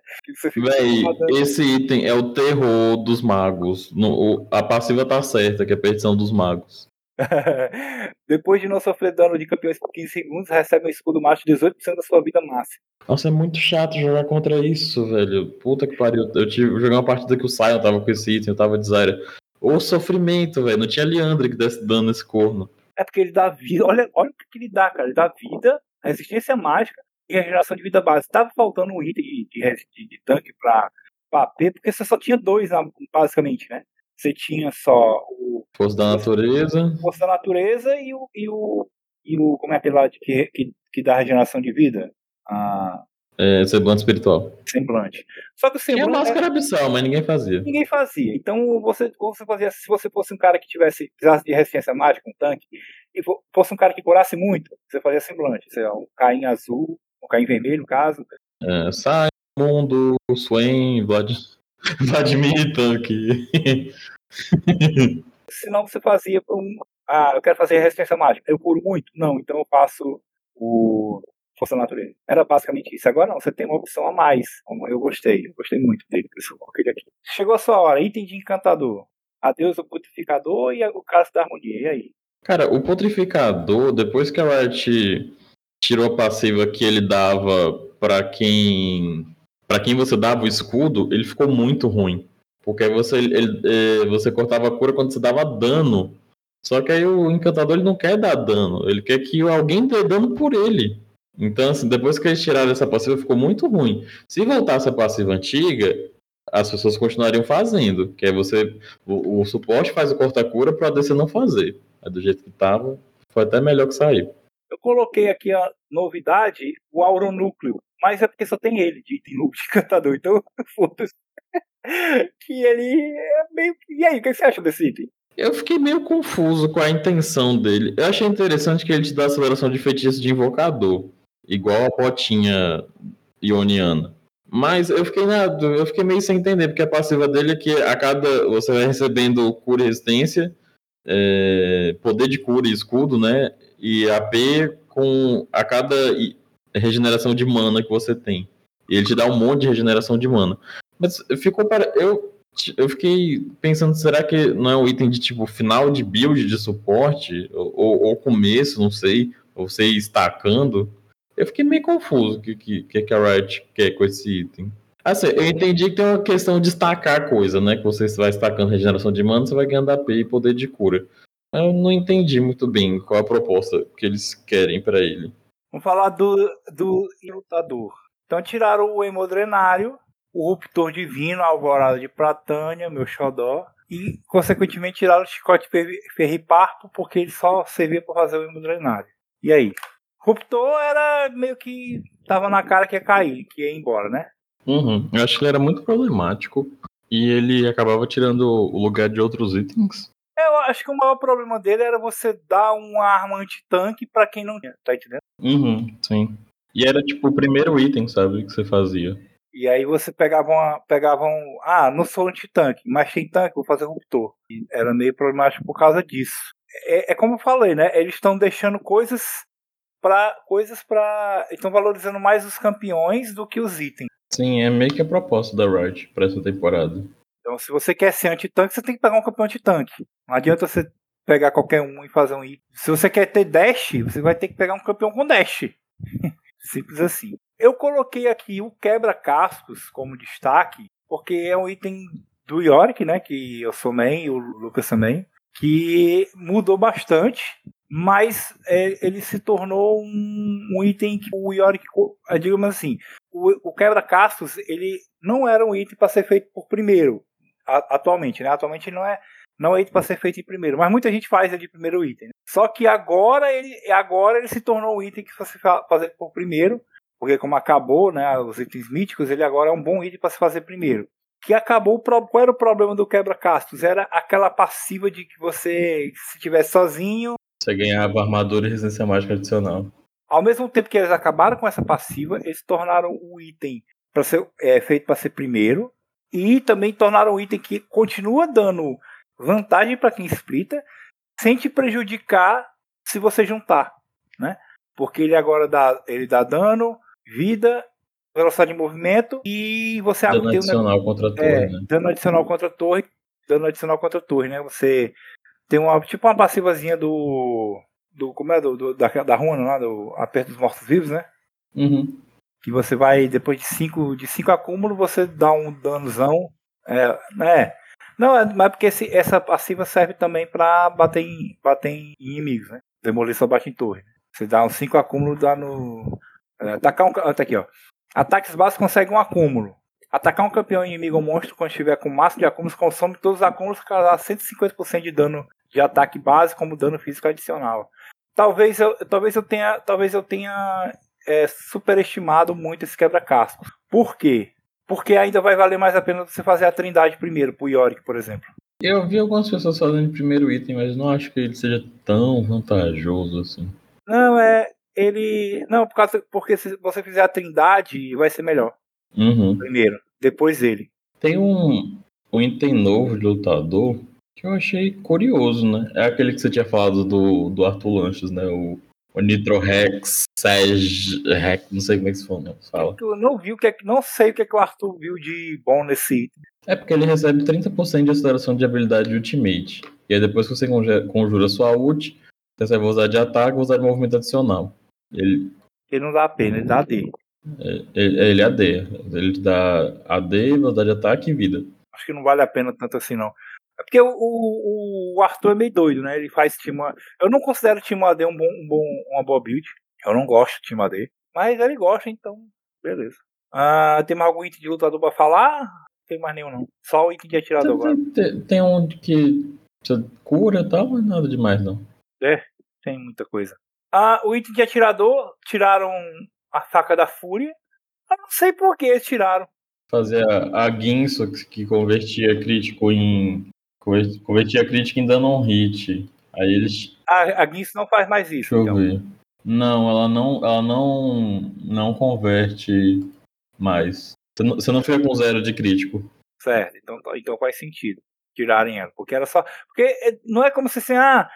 Véi, esse item é o terror dos magos. No- o- a passiva tá certa, que é a perdição dos magos. Depois de não sofrer dano de campeões por 15 segundos, recebe um escudo macho de 18% da sua vida máxima. Nossa, é muito chato jogar contra isso, velho. Puta que pariu. Eu tive, eu joguei uma partida que o Sion tava com esse item, eu tava de Zyra. O sofrimento, velho. Não tinha Leandre que desse dano nesse corno. É porque ele dá vida. Olha, olha o que ele dá, cara. Ele dá vida, resistência mágica e regeneração de vida base. Tava faltando um item de, de, de- tanque pra, pra AP, porque você só tinha dois, na- basicamente, né? Você tinha só o Força da natureza. Força da Natureza e o. E o, e o como é aquele lá de que, que, que dá regeneração de vida? Ah, É, semblante espiritual. semblante. Só que o Tinha semblante. máscara abissal, mas ninguém fazia. ninguém fazia. Então você, você fazia, se você fosse um cara que tivesse precisasse de resistência mágica, um tanque, e fo- fosse um cara que curasse muito, você fazia semblante, sei lá, um Caim azul, um Caim vermelho, no caso. É, sai, mundo, Swain, Vlad... Vladimir Tanque. Senão você fazia um. Ah, eu quero fazer resistência mágica. Eu curo muito? Não, então eu faço o Força da Natureza. Era basicamente isso. Agora não, você tem uma opção a mais. Eu gostei, eu gostei muito dele, por isso eu coloquei ele aqui. Chegou a sua hora, item de encantador. Adeus o purificador e o caso da harmonia. E aí? Cara, o Putrificador, depois que a Riot tirou a passiva que ele dava pra quem para quem você dava o escudo, ele ficou muito ruim. Porque você, ele- eh, você cortava a cura quando você dava dano. Só que aí o encantador ele não quer dar dano, ele quer que alguém dê dano por ele. Então, assim, depois que eles tiraram essa passiva, ficou muito ruim. Se voltasse a passiva antiga, as pessoas continuariam fazendo. Que aí você. O, o suporte faz o corta-cura para DC não fazer. Aí do jeito que tava, foi até melhor que saiu. Eu coloquei aqui a novidade, o auronúcleo. Mas é porque só tem ele de item de encantador, então foda-se. que ele é meio. E aí, o que você acha desse item? Eu fiquei meio confuso com a intenção dele. Eu achei interessante que ele te dá aceleração de feitiço de invocador, igual a potinha ioniana. Mas eu fiquei na, eu fiquei meio sem entender, porque a passiva dele é que a cada. Você vai recebendo cura e resistência, é, poder de cura e escudo, né? E AP com a cada regeneração de mana que você tem. E ele te dá um monte de regeneração de mana. Mas ficou para. Eu, eu fiquei pensando, será que não é um item de tipo final de build de suporte? Ou, ou- começo, não sei. Ou você estacando? Eu fiquei meio confuso o que, que, que que a Riot quer com esse item. Assim, eu entendi que tem uma questão de estacar coisa, né? Que você vai estacando regeneração de mana, você vai ganhando AP e poder de cura. Eu não entendi muito bem qual a proposta que eles querem pra ele. Vamos falar do, do lutador. Então tiraram o hemodrenário, o ruptor divino, a alvorada de Pratânia, meu xodó, e consequentemente tiraram o chicote ferri- ferriparpo porque ele só servia para fazer o hemodrenário. E aí? Ruptor era meio que tava na cara que ia cair, que ia embora, né? Uhum. Eu acho que ele era muito problemático. E ele acabava tirando o lugar de outros itens. Eu acho que o maior problema dele era você dar uma arma anti-tanque pra quem não tinha, tá entendendo? Uhum, sim. E era tipo o primeiro item, sabe, que você fazia. E aí você pegava uma. Pegava um. Ah, não sou anti-tanque, mas tem tanque, vou fazer ruptor. E era meio problemático por causa disso. É, é como eu falei, né? Eles estão deixando coisas para coisas para estão valorizando mais os campeões do que os itens. Sim, é meio que a proposta da Riot pra essa temporada. Então, se você quer ser anti-tanque, você tem que pegar um campeão anti-tanque. Não adianta você pegar qualquer um e fazer um item. Se você quer ter dash, você vai ter que pegar um campeão com dash. Simples assim. Eu coloquei aqui o quebra-cascos como destaque, porque é um item do Yorick, né? Que eu sou main, e o Lucas também. Que mudou bastante, mas é, ele se tornou um, um item que o Yorick, eh, digamos assim, o, o quebra-cascos, ele não era um item para ser feito por primeiro, a- atualmente, né? Atualmente ele não é não é item para ser feito em primeiro, mas muita gente faz ele de primeiro item. né? Só que agora ele agora ele se tornou um item que você fa- fazer por primeiro, porque como acabou, né, os itens míticos, ele agora é um bom item para se fazer primeiro. Que acabou, qual era o problema do quebra-castos? Era aquela passiva de que você, se tivesse sozinho, Você ganhava armadura e resistência mágica adicional. ao mesmo tempo que eles acabaram com essa passiva, eles tornaram o item para ser é, feito para ser primeiro e também tornaram um item que continua dando vantagem para quem splita, sem te prejudicar se você juntar, né? Porque ele agora dá, ele dá dano, vida, velocidade de movimento e você Dano um adicional contra a torre, é, né? dano adicional contra a torre, dano adicional contra a torre, né? Você tem uma tipo uma passivazinha do do como é do, do- da da runa lá do aperto dos mortos vivos, né? Uhum. Que você vai depois de cinco de cinco acúmulos você dá um danozão, é, né? Não, é, mas porque esse- essa passiva serve também pra bater em bater em inimigos, né? Demolir só bate em torre. Você dá uns 5 acúmulos, dá no. é, atacar um. Tá aqui, ó. Ataques básicos conseguem um acúmulo. Atacar um campeão inimigo ou monstro quando estiver com máximo de acúmulos consome todos os acúmulos que causar 150% de dano de ataque base como dano físico adicional. Talvez eu, talvez eu tenha, talvez eu tenha é, superestimado muito esse quebra-cascos. Por quê? Porque ainda vai valer mais a pena você fazer a trindade primeiro, pro Yorick, por exemplo. Eu vi algumas pessoas fazendo o primeiro item, mas não acho que ele seja tão vantajoso assim. Não, é. Ele. Não, por causa, porque se você fizer a trindade, vai ser melhor. Uhum. Primeiro. Depois ele. Tem um, um item novo de lutador que eu achei curioso, né? É aquele que você tinha falado do, do Arthur Lanches, né? O, o Nitro Rex, Sag, Rex, não sei como é que se fala. Eu não vi o que é. Não sei o que é que o Arthur viu de bom nesse item. É porque ele recebe 30% de aceleração de habilidade Ultimate. E aí depois que você conjura sua ult, você recebe velocidade de ataque e velocidade de movimento adicional. Ele, Ele não dá pena, ele dá AD. ele, ele é AD. Ele te dá AD, velocidade de ataque e vida. Acho que não vale a pena tanto assim, não. É porque o, o, o Arthur é meio doido, né? Ele faz Timo. Eu não considero o Timo AD um bom, um bom, uma boa build. Eu não gosto de Timo AD. Mas ele gosta, então. Beleza. Ah, tem mais algum item de lutador pra falar? Não tem mais nenhum, não. Só o item de atirador agora. Tem, tem, tem um que você cura e tal, mas nada demais não. Tem muita coisa. Ah, o item de atirador, tiraram a faca da fúria, Eu não sei por que eles tiraram. Fazer a, a que convertia crítico em. Conver- Convertia crítico em dano on hit. Aí eles. A, a Guinness não faz mais isso. Deixa eu então. ver. Não, ela não. Ela não. Não converte mais. Você não, você não fica com zero de crítico. Certo, então, então faz sentido tirarem ela. Porque era só. Porque é- não é como se assim, ah,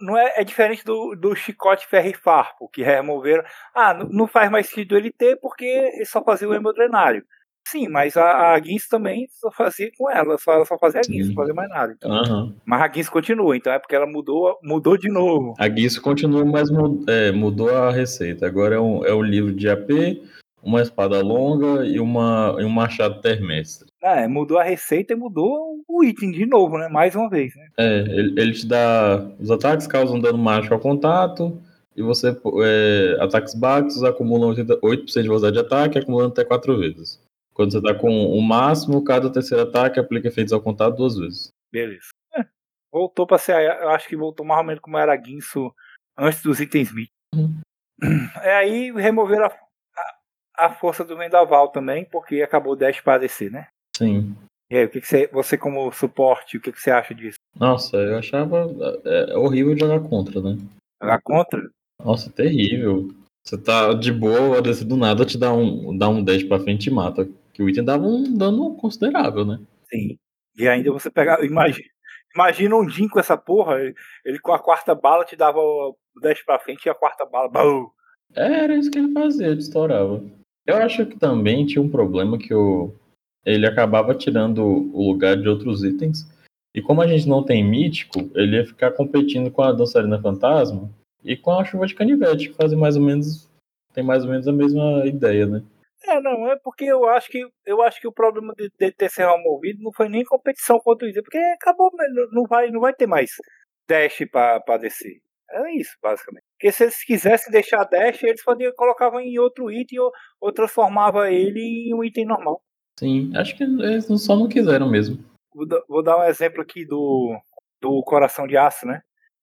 não é, é diferente do, do chicote ferro e farpo, que removeram. Ah, não, não faz mais sentido ele ter porque ele só fazia o hemodrenário. Sim, mas a, a Guinness também só fazia com ela, só, ela só fazia a Guinness, não fazia mais nada. Então. Aham. Mas a Guinness continua, então é porque ela mudou, mudou de novo. A Guiço continua, mas mu- é, mudou a receita. Agora é um, é um livro de AP, uma espada longa e, uma, e um machado termestre. É, mudou a receita e mudou o item de novo, né? Mais uma vez, né? É, ele, ele te dá. Os ataques causam dano mágico ao contato. E você. é, ataques básicos acumulam 80 8% de velocidade de ataque, acumulando até 4 vezes. Quando você tá com o máximo, cada terceiro ataque aplica efeitos ao contato duas vezes. Beleza. É, voltou pra ser. Eu acho que voltou mais ou menos como era Guinso antes dos itens mid. Uhum. É aí removeram a, a, a força do vendaval também, porque acabou 10 para descer, né? Sim. E aí, o que, que você, você como suporte, o que, que você acha disso? Nossa, eu achava é, é horrível jogar contra, né? Jogar contra? Nossa, terrível. Você tá de boa, desse do nada te dá um, dá um 10 pra frente e mata. Que o item dava um dano considerável, né? Sim. E ainda você pegar. Imagina, imagina um Jin com essa porra, ele, ele com a quarta bala te dava o 10 pra frente e a quarta bala. Bau! É, Era isso que ele fazia, ele estourava. Eu acho que também tinha um problema que o, ele acabava tirando o lugar de outros itens. E como a gente não tem mítico, ele ia ficar competindo com a dançarina fantasma e com a chuva de canivete, que fazem mais ou menos. Tem mais ou menos a mesma ideia, né? É, não, é porque eu acho que eu acho que o problema de, de ter sido removido não foi nem competição contra o Item, porque acabou, né, não- vai, não vai ter mais dash pra, pra descer. É isso, basicamente. Porque se eles quisessem deixar dash, eles podiam colocavam em outro item ou, ou transformava ele em um item normal. Sim, acho que eles só não quiseram mesmo. Vou, vou dar um exemplo aqui do, do Coração de Aço, né?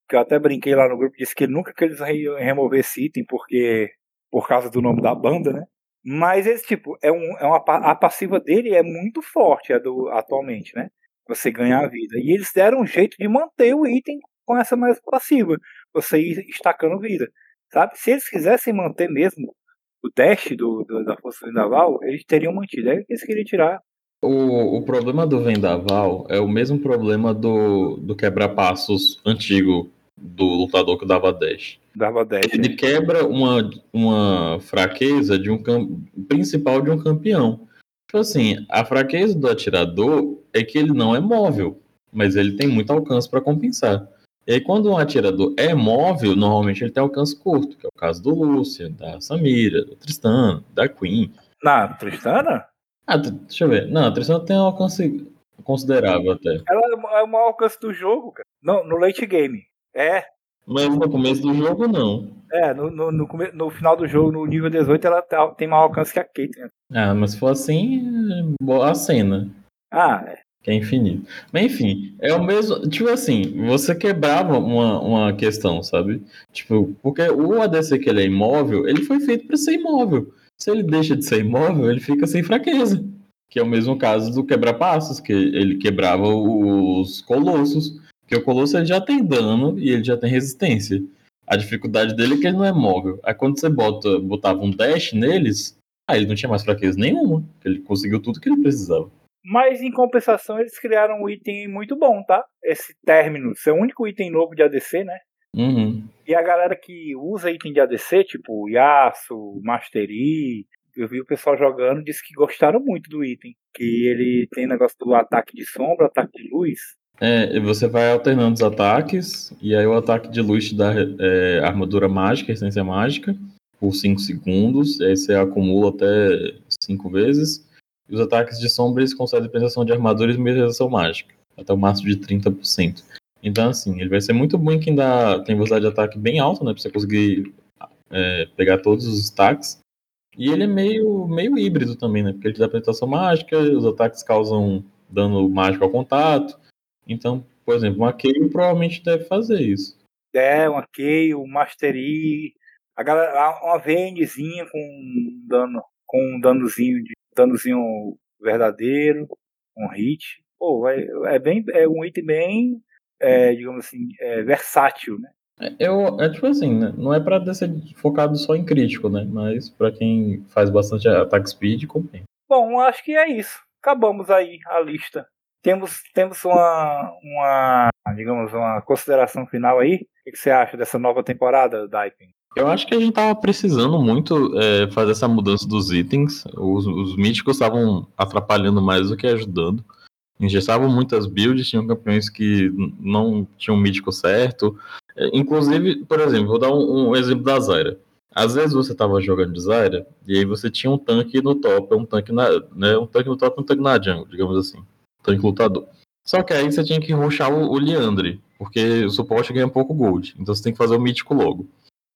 Que eu até brinquei lá no grupo, disse que nunca que eles iam remover esse item, porque por causa do nome da banda, né? Mas esse tipo, é, um, é uma, a passiva dele é muito forte a do, atualmente, né? Você ganhar a vida. E eles deram um jeito de manter o item com essa mesma passiva. Você ir estacando vida. Sabe? Se eles quisessem manter mesmo o dash do, do- da Força Vendaval, eles teriam mantido. É que eles queriam tirar. O, o problema do vendaval é o mesmo problema do, do quebra-passos antigo do lutador que dava dash. Dava dash. Ele quebra uma, uma fraqueza de um principal de um campeão. Tipo assim, a fraqueza do atirador é que ele não é móvel, mas ele tem muito alcance para compensar. E aí, quando um atirador é móvel, normalmente ele tem alcance curto, que é o caso do Lúcia, da Samira, da Tristana, da Queen. Na Tristana? Ah, deixa eu ver. Não, a Tristana tem um alcance considerável até. Ela é o maior alcance do jogo, cara. No, no late game. É, Mas no começo do jogo, não. é, no, no, no, come- no final do jogo, no nível 18, ela tá- tem maior alcance que a Kate. Né? Ah, mas se for assim, boa cena. Ah, é. Que é infinito. Mas enfim, é o mesmo. Tipo assim, você quebrava uma, uma questão, sabe? Tipo, porque o ADC que ele é imóvel, ele foi feito para ser imóvel. Se ele deixa de ser imóvel, ele fica sem fraqueza. Que é o mesmo caso do quebra-passos, que ele quebrava os colossos. Porque o colosso ele já tem dano e ele já tem resistência. A dificuldade dele é que ele não é móvel. Aí quando você bota, botava um dash neles, aí ele não tinha mais fraqueza nenhuma. Ele conseguiu tudo que ele precisava. Mas em compensação, eles criaram um item muito bom, tá? Esse término. Esse é o único item novo de ADC, né? Uhum. E a galera que usa item de ADC, tipo Yasuo, Mastery, eu vi o pessoal jogando, disse que gostaram muito do item. Que ele tem negócio do ataque de sombra, ataque de luz. É, você vai alternando os ataques, e aí o ataque de luz te dá é, armadura mágica, essência mágica, por 5 segundos, e aí você acumula até 5 vezes. E os ataques de sombra eles concedem pensação de armadura e minimização mágica, até o máximo de 30%. Então, assim, ele vai ser muito bom em quem dá, tem velocidade de ataque bem alta, né, pra você conseguir é, pegar todos os destaques. E ele é meio, meio híbrido também, né, porque ele te dá penetração mágica, os ataques causam dano mágico ao contato. Então, por exemplo, uma Kayle provavelmente deve fazer isso. É, uma Key, o Mastery. A galera, uma VNzinha com dano com um danozinho, de, danozinho verdadeiro, um hit. Pô, é, é, bem, é um item bem, é, digamos assim, é, versátil, né? Eu, é tipo assim, né? Não é pra ser focado só em crítico, né? Mas pra quem faz bastante ataque speed, convém. Bom, acho que é isso. Acabamos aí a lista. Temos, temos uma, uma, digamos, uma consideração final aí. O que você acha dessa nova temporada, Daipin? Eu acho que a gente tava precisando muito é, fazer essa mudança dos itens. Os, os míticos estavam atrapalhando mais do que ajudando. Ingessavam muitas builds, tinham campeões que não tinham mítico certo. É, inclusive, por exemplo, vou dar um, um exemplo da Zyra. Às vezes você estava jogando de Zyra e aí você tinha um tanque no top, um tanque na, né, um tanque no top, um tanque na jungle, digamos assim, tanque lutador. Só que aí você tinha que ruxar o, o Liandre, porque o suporte ganha pouco gold, então você tem que fazer o mítico logo.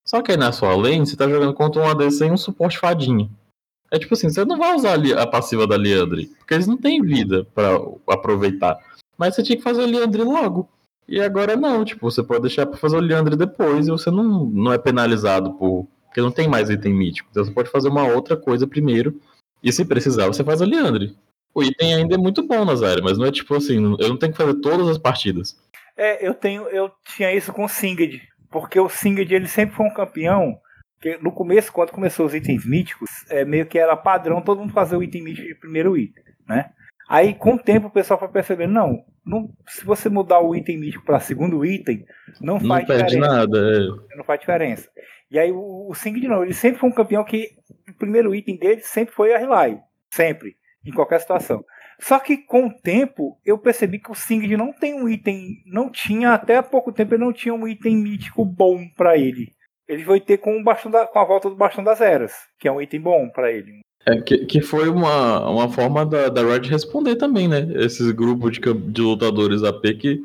Só que aí na sua lane você tá jogando contra um ADC e um suporte fadinha. É tipo assim, você não vai usar a passiva da Liandre, porque eles não têm vida para aproveitar. Mas você tinha que fazer o Liandre logo. E agora não, tipo, você pode deixar para fazer o Leandre depois e você não, não é penalizado por. Porque não tem mais item mítico. Então você pode fazer uma outra coisa primeiro. E se precisar, você faz o Leandre. O item ainda é muito bom nas áreas, mas não é tipo assim, eu não tenho que fazer todas as partidas. É, eu tenho, eu tinha isso com o Singed, porque o Singed ele sempre foi um campeão que no começo, quando começou os itens míticos, é meio que era padrão todo mundo fazer o item mítico de primeiro item, né? Aí, com o tempo, o pessoal foi percebendo, não, não se você mudar o item mítico para segundo item, não, não faz diferença. Nada, é. Não faz diferença. E aí, o, o Sing, de novo, ele sempre foi um campeão que o primeiro item dele sempre foi a Relay. Sempre. Em qualquer situação. Só que com o tempo, eu percebi que o Singed não tem um item. Não tinha, até há pouco tempo, ele não tinha um item mítico bom para ele. Ele foi ter com, o bastão da, com a volta do Bastão das Eras, que é um item bom para ele. É, que, que foi uma, uma forma da, da Riot responder também, né? Esses grupos de, de lutadores AP que,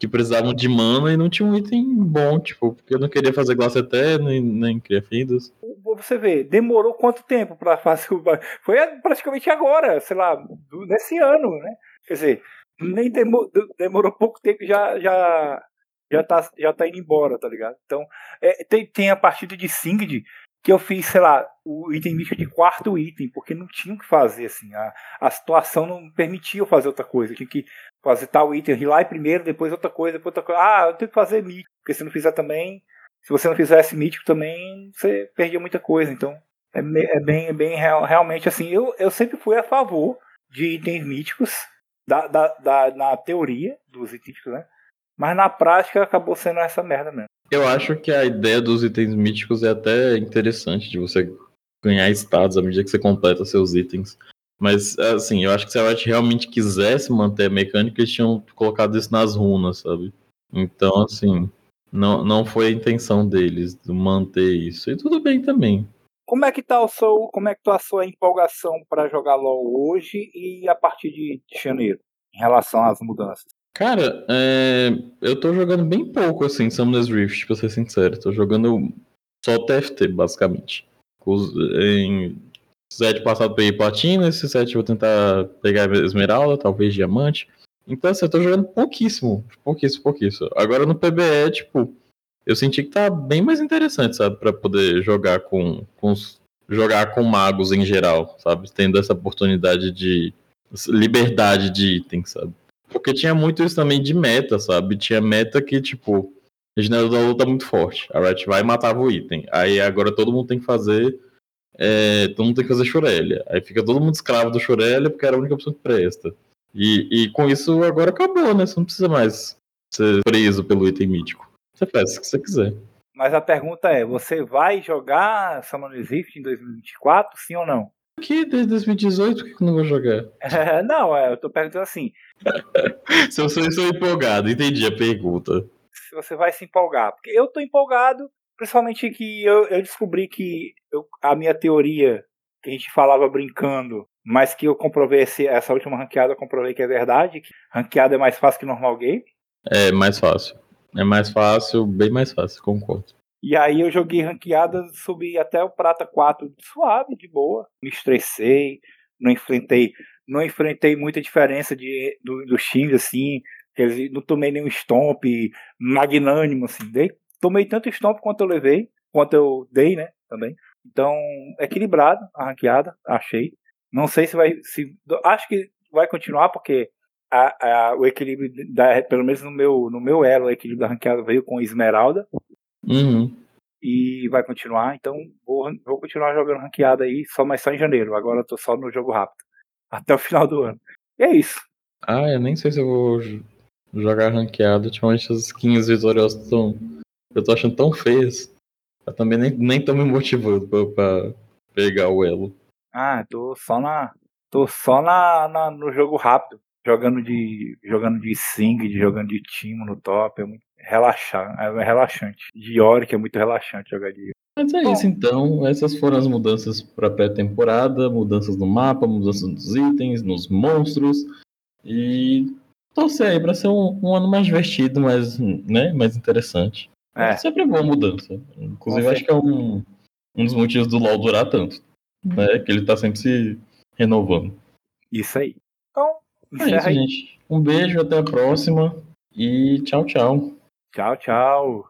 que precisavam de mana e não tinham um item bom, tipo, porque eu não queria fazer Glass Eterno nem, nem criar Findas. Você vê, demorou quanto tempo para fazer o. Foi praticamente agora, sei lá, nesse ano, né? Quer dizer, nem demorou, demorou pouco tempo já já já tá, já tá indo embora, tá ligado? Então, é, tem, tem a partida de Singed que eu fiz, sei lá, o item mítico de quarto item, porque não tinha o que fazer, assim. A, a situação não permitia eu fazer outra coisa. Eu tinha que fazer tal item, rilar primeiro, depois outra coisa, depois outra coisa. Ah, eu tenho que fazer mítico, porque se não fizer também. Se você não fizesse mítico também, você perdia muita coisa. Então, é, é bem, é bem real, realmente assim. Eu, eu sempre fui a favor de itens míticos, da, da, da, na teoria dos itens né? Mas na prática acabou sendo essa merda mesmo. Eu acho que a ideia dos itens míticos é até interessante, de você ganhar status à medida que você completa seus itens. Mas, assim, eu acho que se a Riot realmente quisesse manter a mecânica, eles tinham colocado isso nas runas, sabe? Então, assim, não, não foi a intenção deles manter isso. E tudo bem também. Como é que tá o seu, como é que tá a sua empolgação para jogar LoL hoje e a partir de janeiro, em relação às mudanças? Cara, é... eu tô jogando bem pouco, assim, Summoners Rift, pra ser sincero. Tô jogando só TFT, basicamente. Em set passado peguei platina, esse set vou tentar pegar esmeralda, talvez diamante. Então, assim, eu tô jogando pouquíssimo, pouquíssimo, pouquíssimo. Agora no PBE, tipo, eu senti que tá bem mais interessante, sabe? Pra poder jogar com, com jogar com magos em geral, sabe? Tendo essa oportunidade de liberdade de itens, sabe? Porque tinha muito isso também de meta, sabe? Tinha meta que, tipo, a janela da luta muito forte. A Riot vai e matava o item. Aí agora todo mundo tem que fazer. É, todo mundo tem que fazer Shurelia. Aí fica todo mundo escravo do Shurelia porque era a única opção que presta. E, e com isso agora acabou, né? Você não precisa mais ser preso pelo item mítico. Você faz o que você quiser. Mas a pergunta é: você vai jogar Summoners Rift em 2024, sim ou não? Que desde 2018 que eu não vou jogar? É, não, é, eu tô perguntando assim. se eu sou, sou empolgado, entendi a pergunta. Se você vai se empolgar. Porque eu tô empolgado, principalmente que eu, eu descobri que eu, a minha teoria, que a gente falava brincando, mas que eu comprovei esse, essa última ranqueada, eu comprovei que é verdade, que ranqueada é mais fácil que normal game. É mais fácil. É mais fácil, bem mais fácil, concordo. E aí eu joguei ranqueada, subi até o prata 4 suave, de boa. Me estressei, não enfrentei, não enfrentei muita diferença de, do, times, assim. Eles, não tomei nenhum stomp magnânimo, assim. Dei, tomei tanto stomp quanto eu levei, quanto eu dei, né? Também. Então, equilibrado a ranqueada, achei. Não sei se vai. Se, acho que vai continuar, porque a, a, o equilíbrio, da, pelo menos no meu, no meu elo, o equilíbrio da ranqueada veio com Esmeralda. Uhum. E vai continuar, então vou, vou continuar jogando ranqueada aí, só mais só em janeiro. Agora eu tô só no jogo rápido. Até o final do ano. E é isso. Ah, eu nem sei se eu vou jogar ranqueado. Ultimamente as skins vitoriosas estão. Eu tô achando tão feias. Eu também nem, nem tô me motivando pra, pra pegar o elo. Ah, tô só na. Tô só na, na, no jogo rápido. Jogando de. Jogando de Sing, jogando de Timo no top. É muito relaxar, é relaxante. De Yorick é muito relaxante jogar de Mas é isso então. Essas foram as mudanças pra pré-temporada, mudanças no mapa, mudanças nos itens, nos monstros. E torcer aí pra ser um, um ano mais divertido, mais, né, mais interessante. É. Sempre é boa mudança. Inclusive, acho que é um, um dos motivos do LoL durar tanto. Né? Que ele tá sempre se renovando. Isso aí. Então, É isso, aí. gente. Um beijo, até a próxima. E tchau, tchau. Tchau, tchau.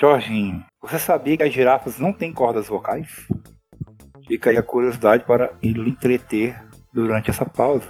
Jorginho, você sabia que as girafas não têm cordas vocais? Fica aí a curiosidade para lhe entreter durante essa pausa.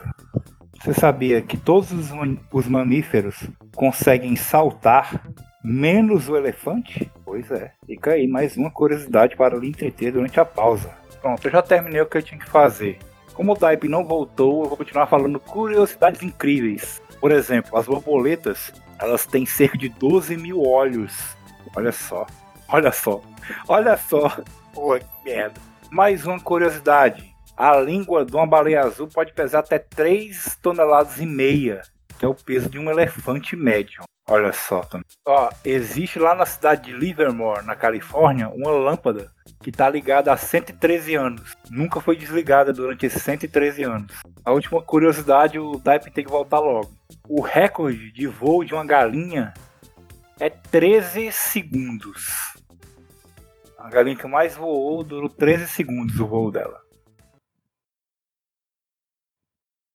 Você sabia que todos os, os mamíferos conseguem saltar, menos o elefante? Pois é, fica aí mais uma curiosidade para lhe entreter durante a pausa. Pronto, eu já terminei o que eu tinha que fazer. Como o Type não voltou, eu vou continuar falando curiosidades incríveis. Por exemplo, as borboletas, elas têm cerca de 12 mil olhos. Olha só, olha só, olha só. Pô, que merda. Mais uma curiosidade. A língua de uma baleia azul pode pesar até 3 toneladas e meia, que é o peso de um elefante médio. Olha só. Ó, existe lá na cidade de Livermore, na Califórnia, uma lâmpada que está ligada há 113 anos. Nunca foi desligada durante esses 113 anos. A última curiosidade, o Type tem que voltar logo. O recorde de voo de uma galinha é 13 segundos. A galinha que mais voou durou 13 segundos o voo dela.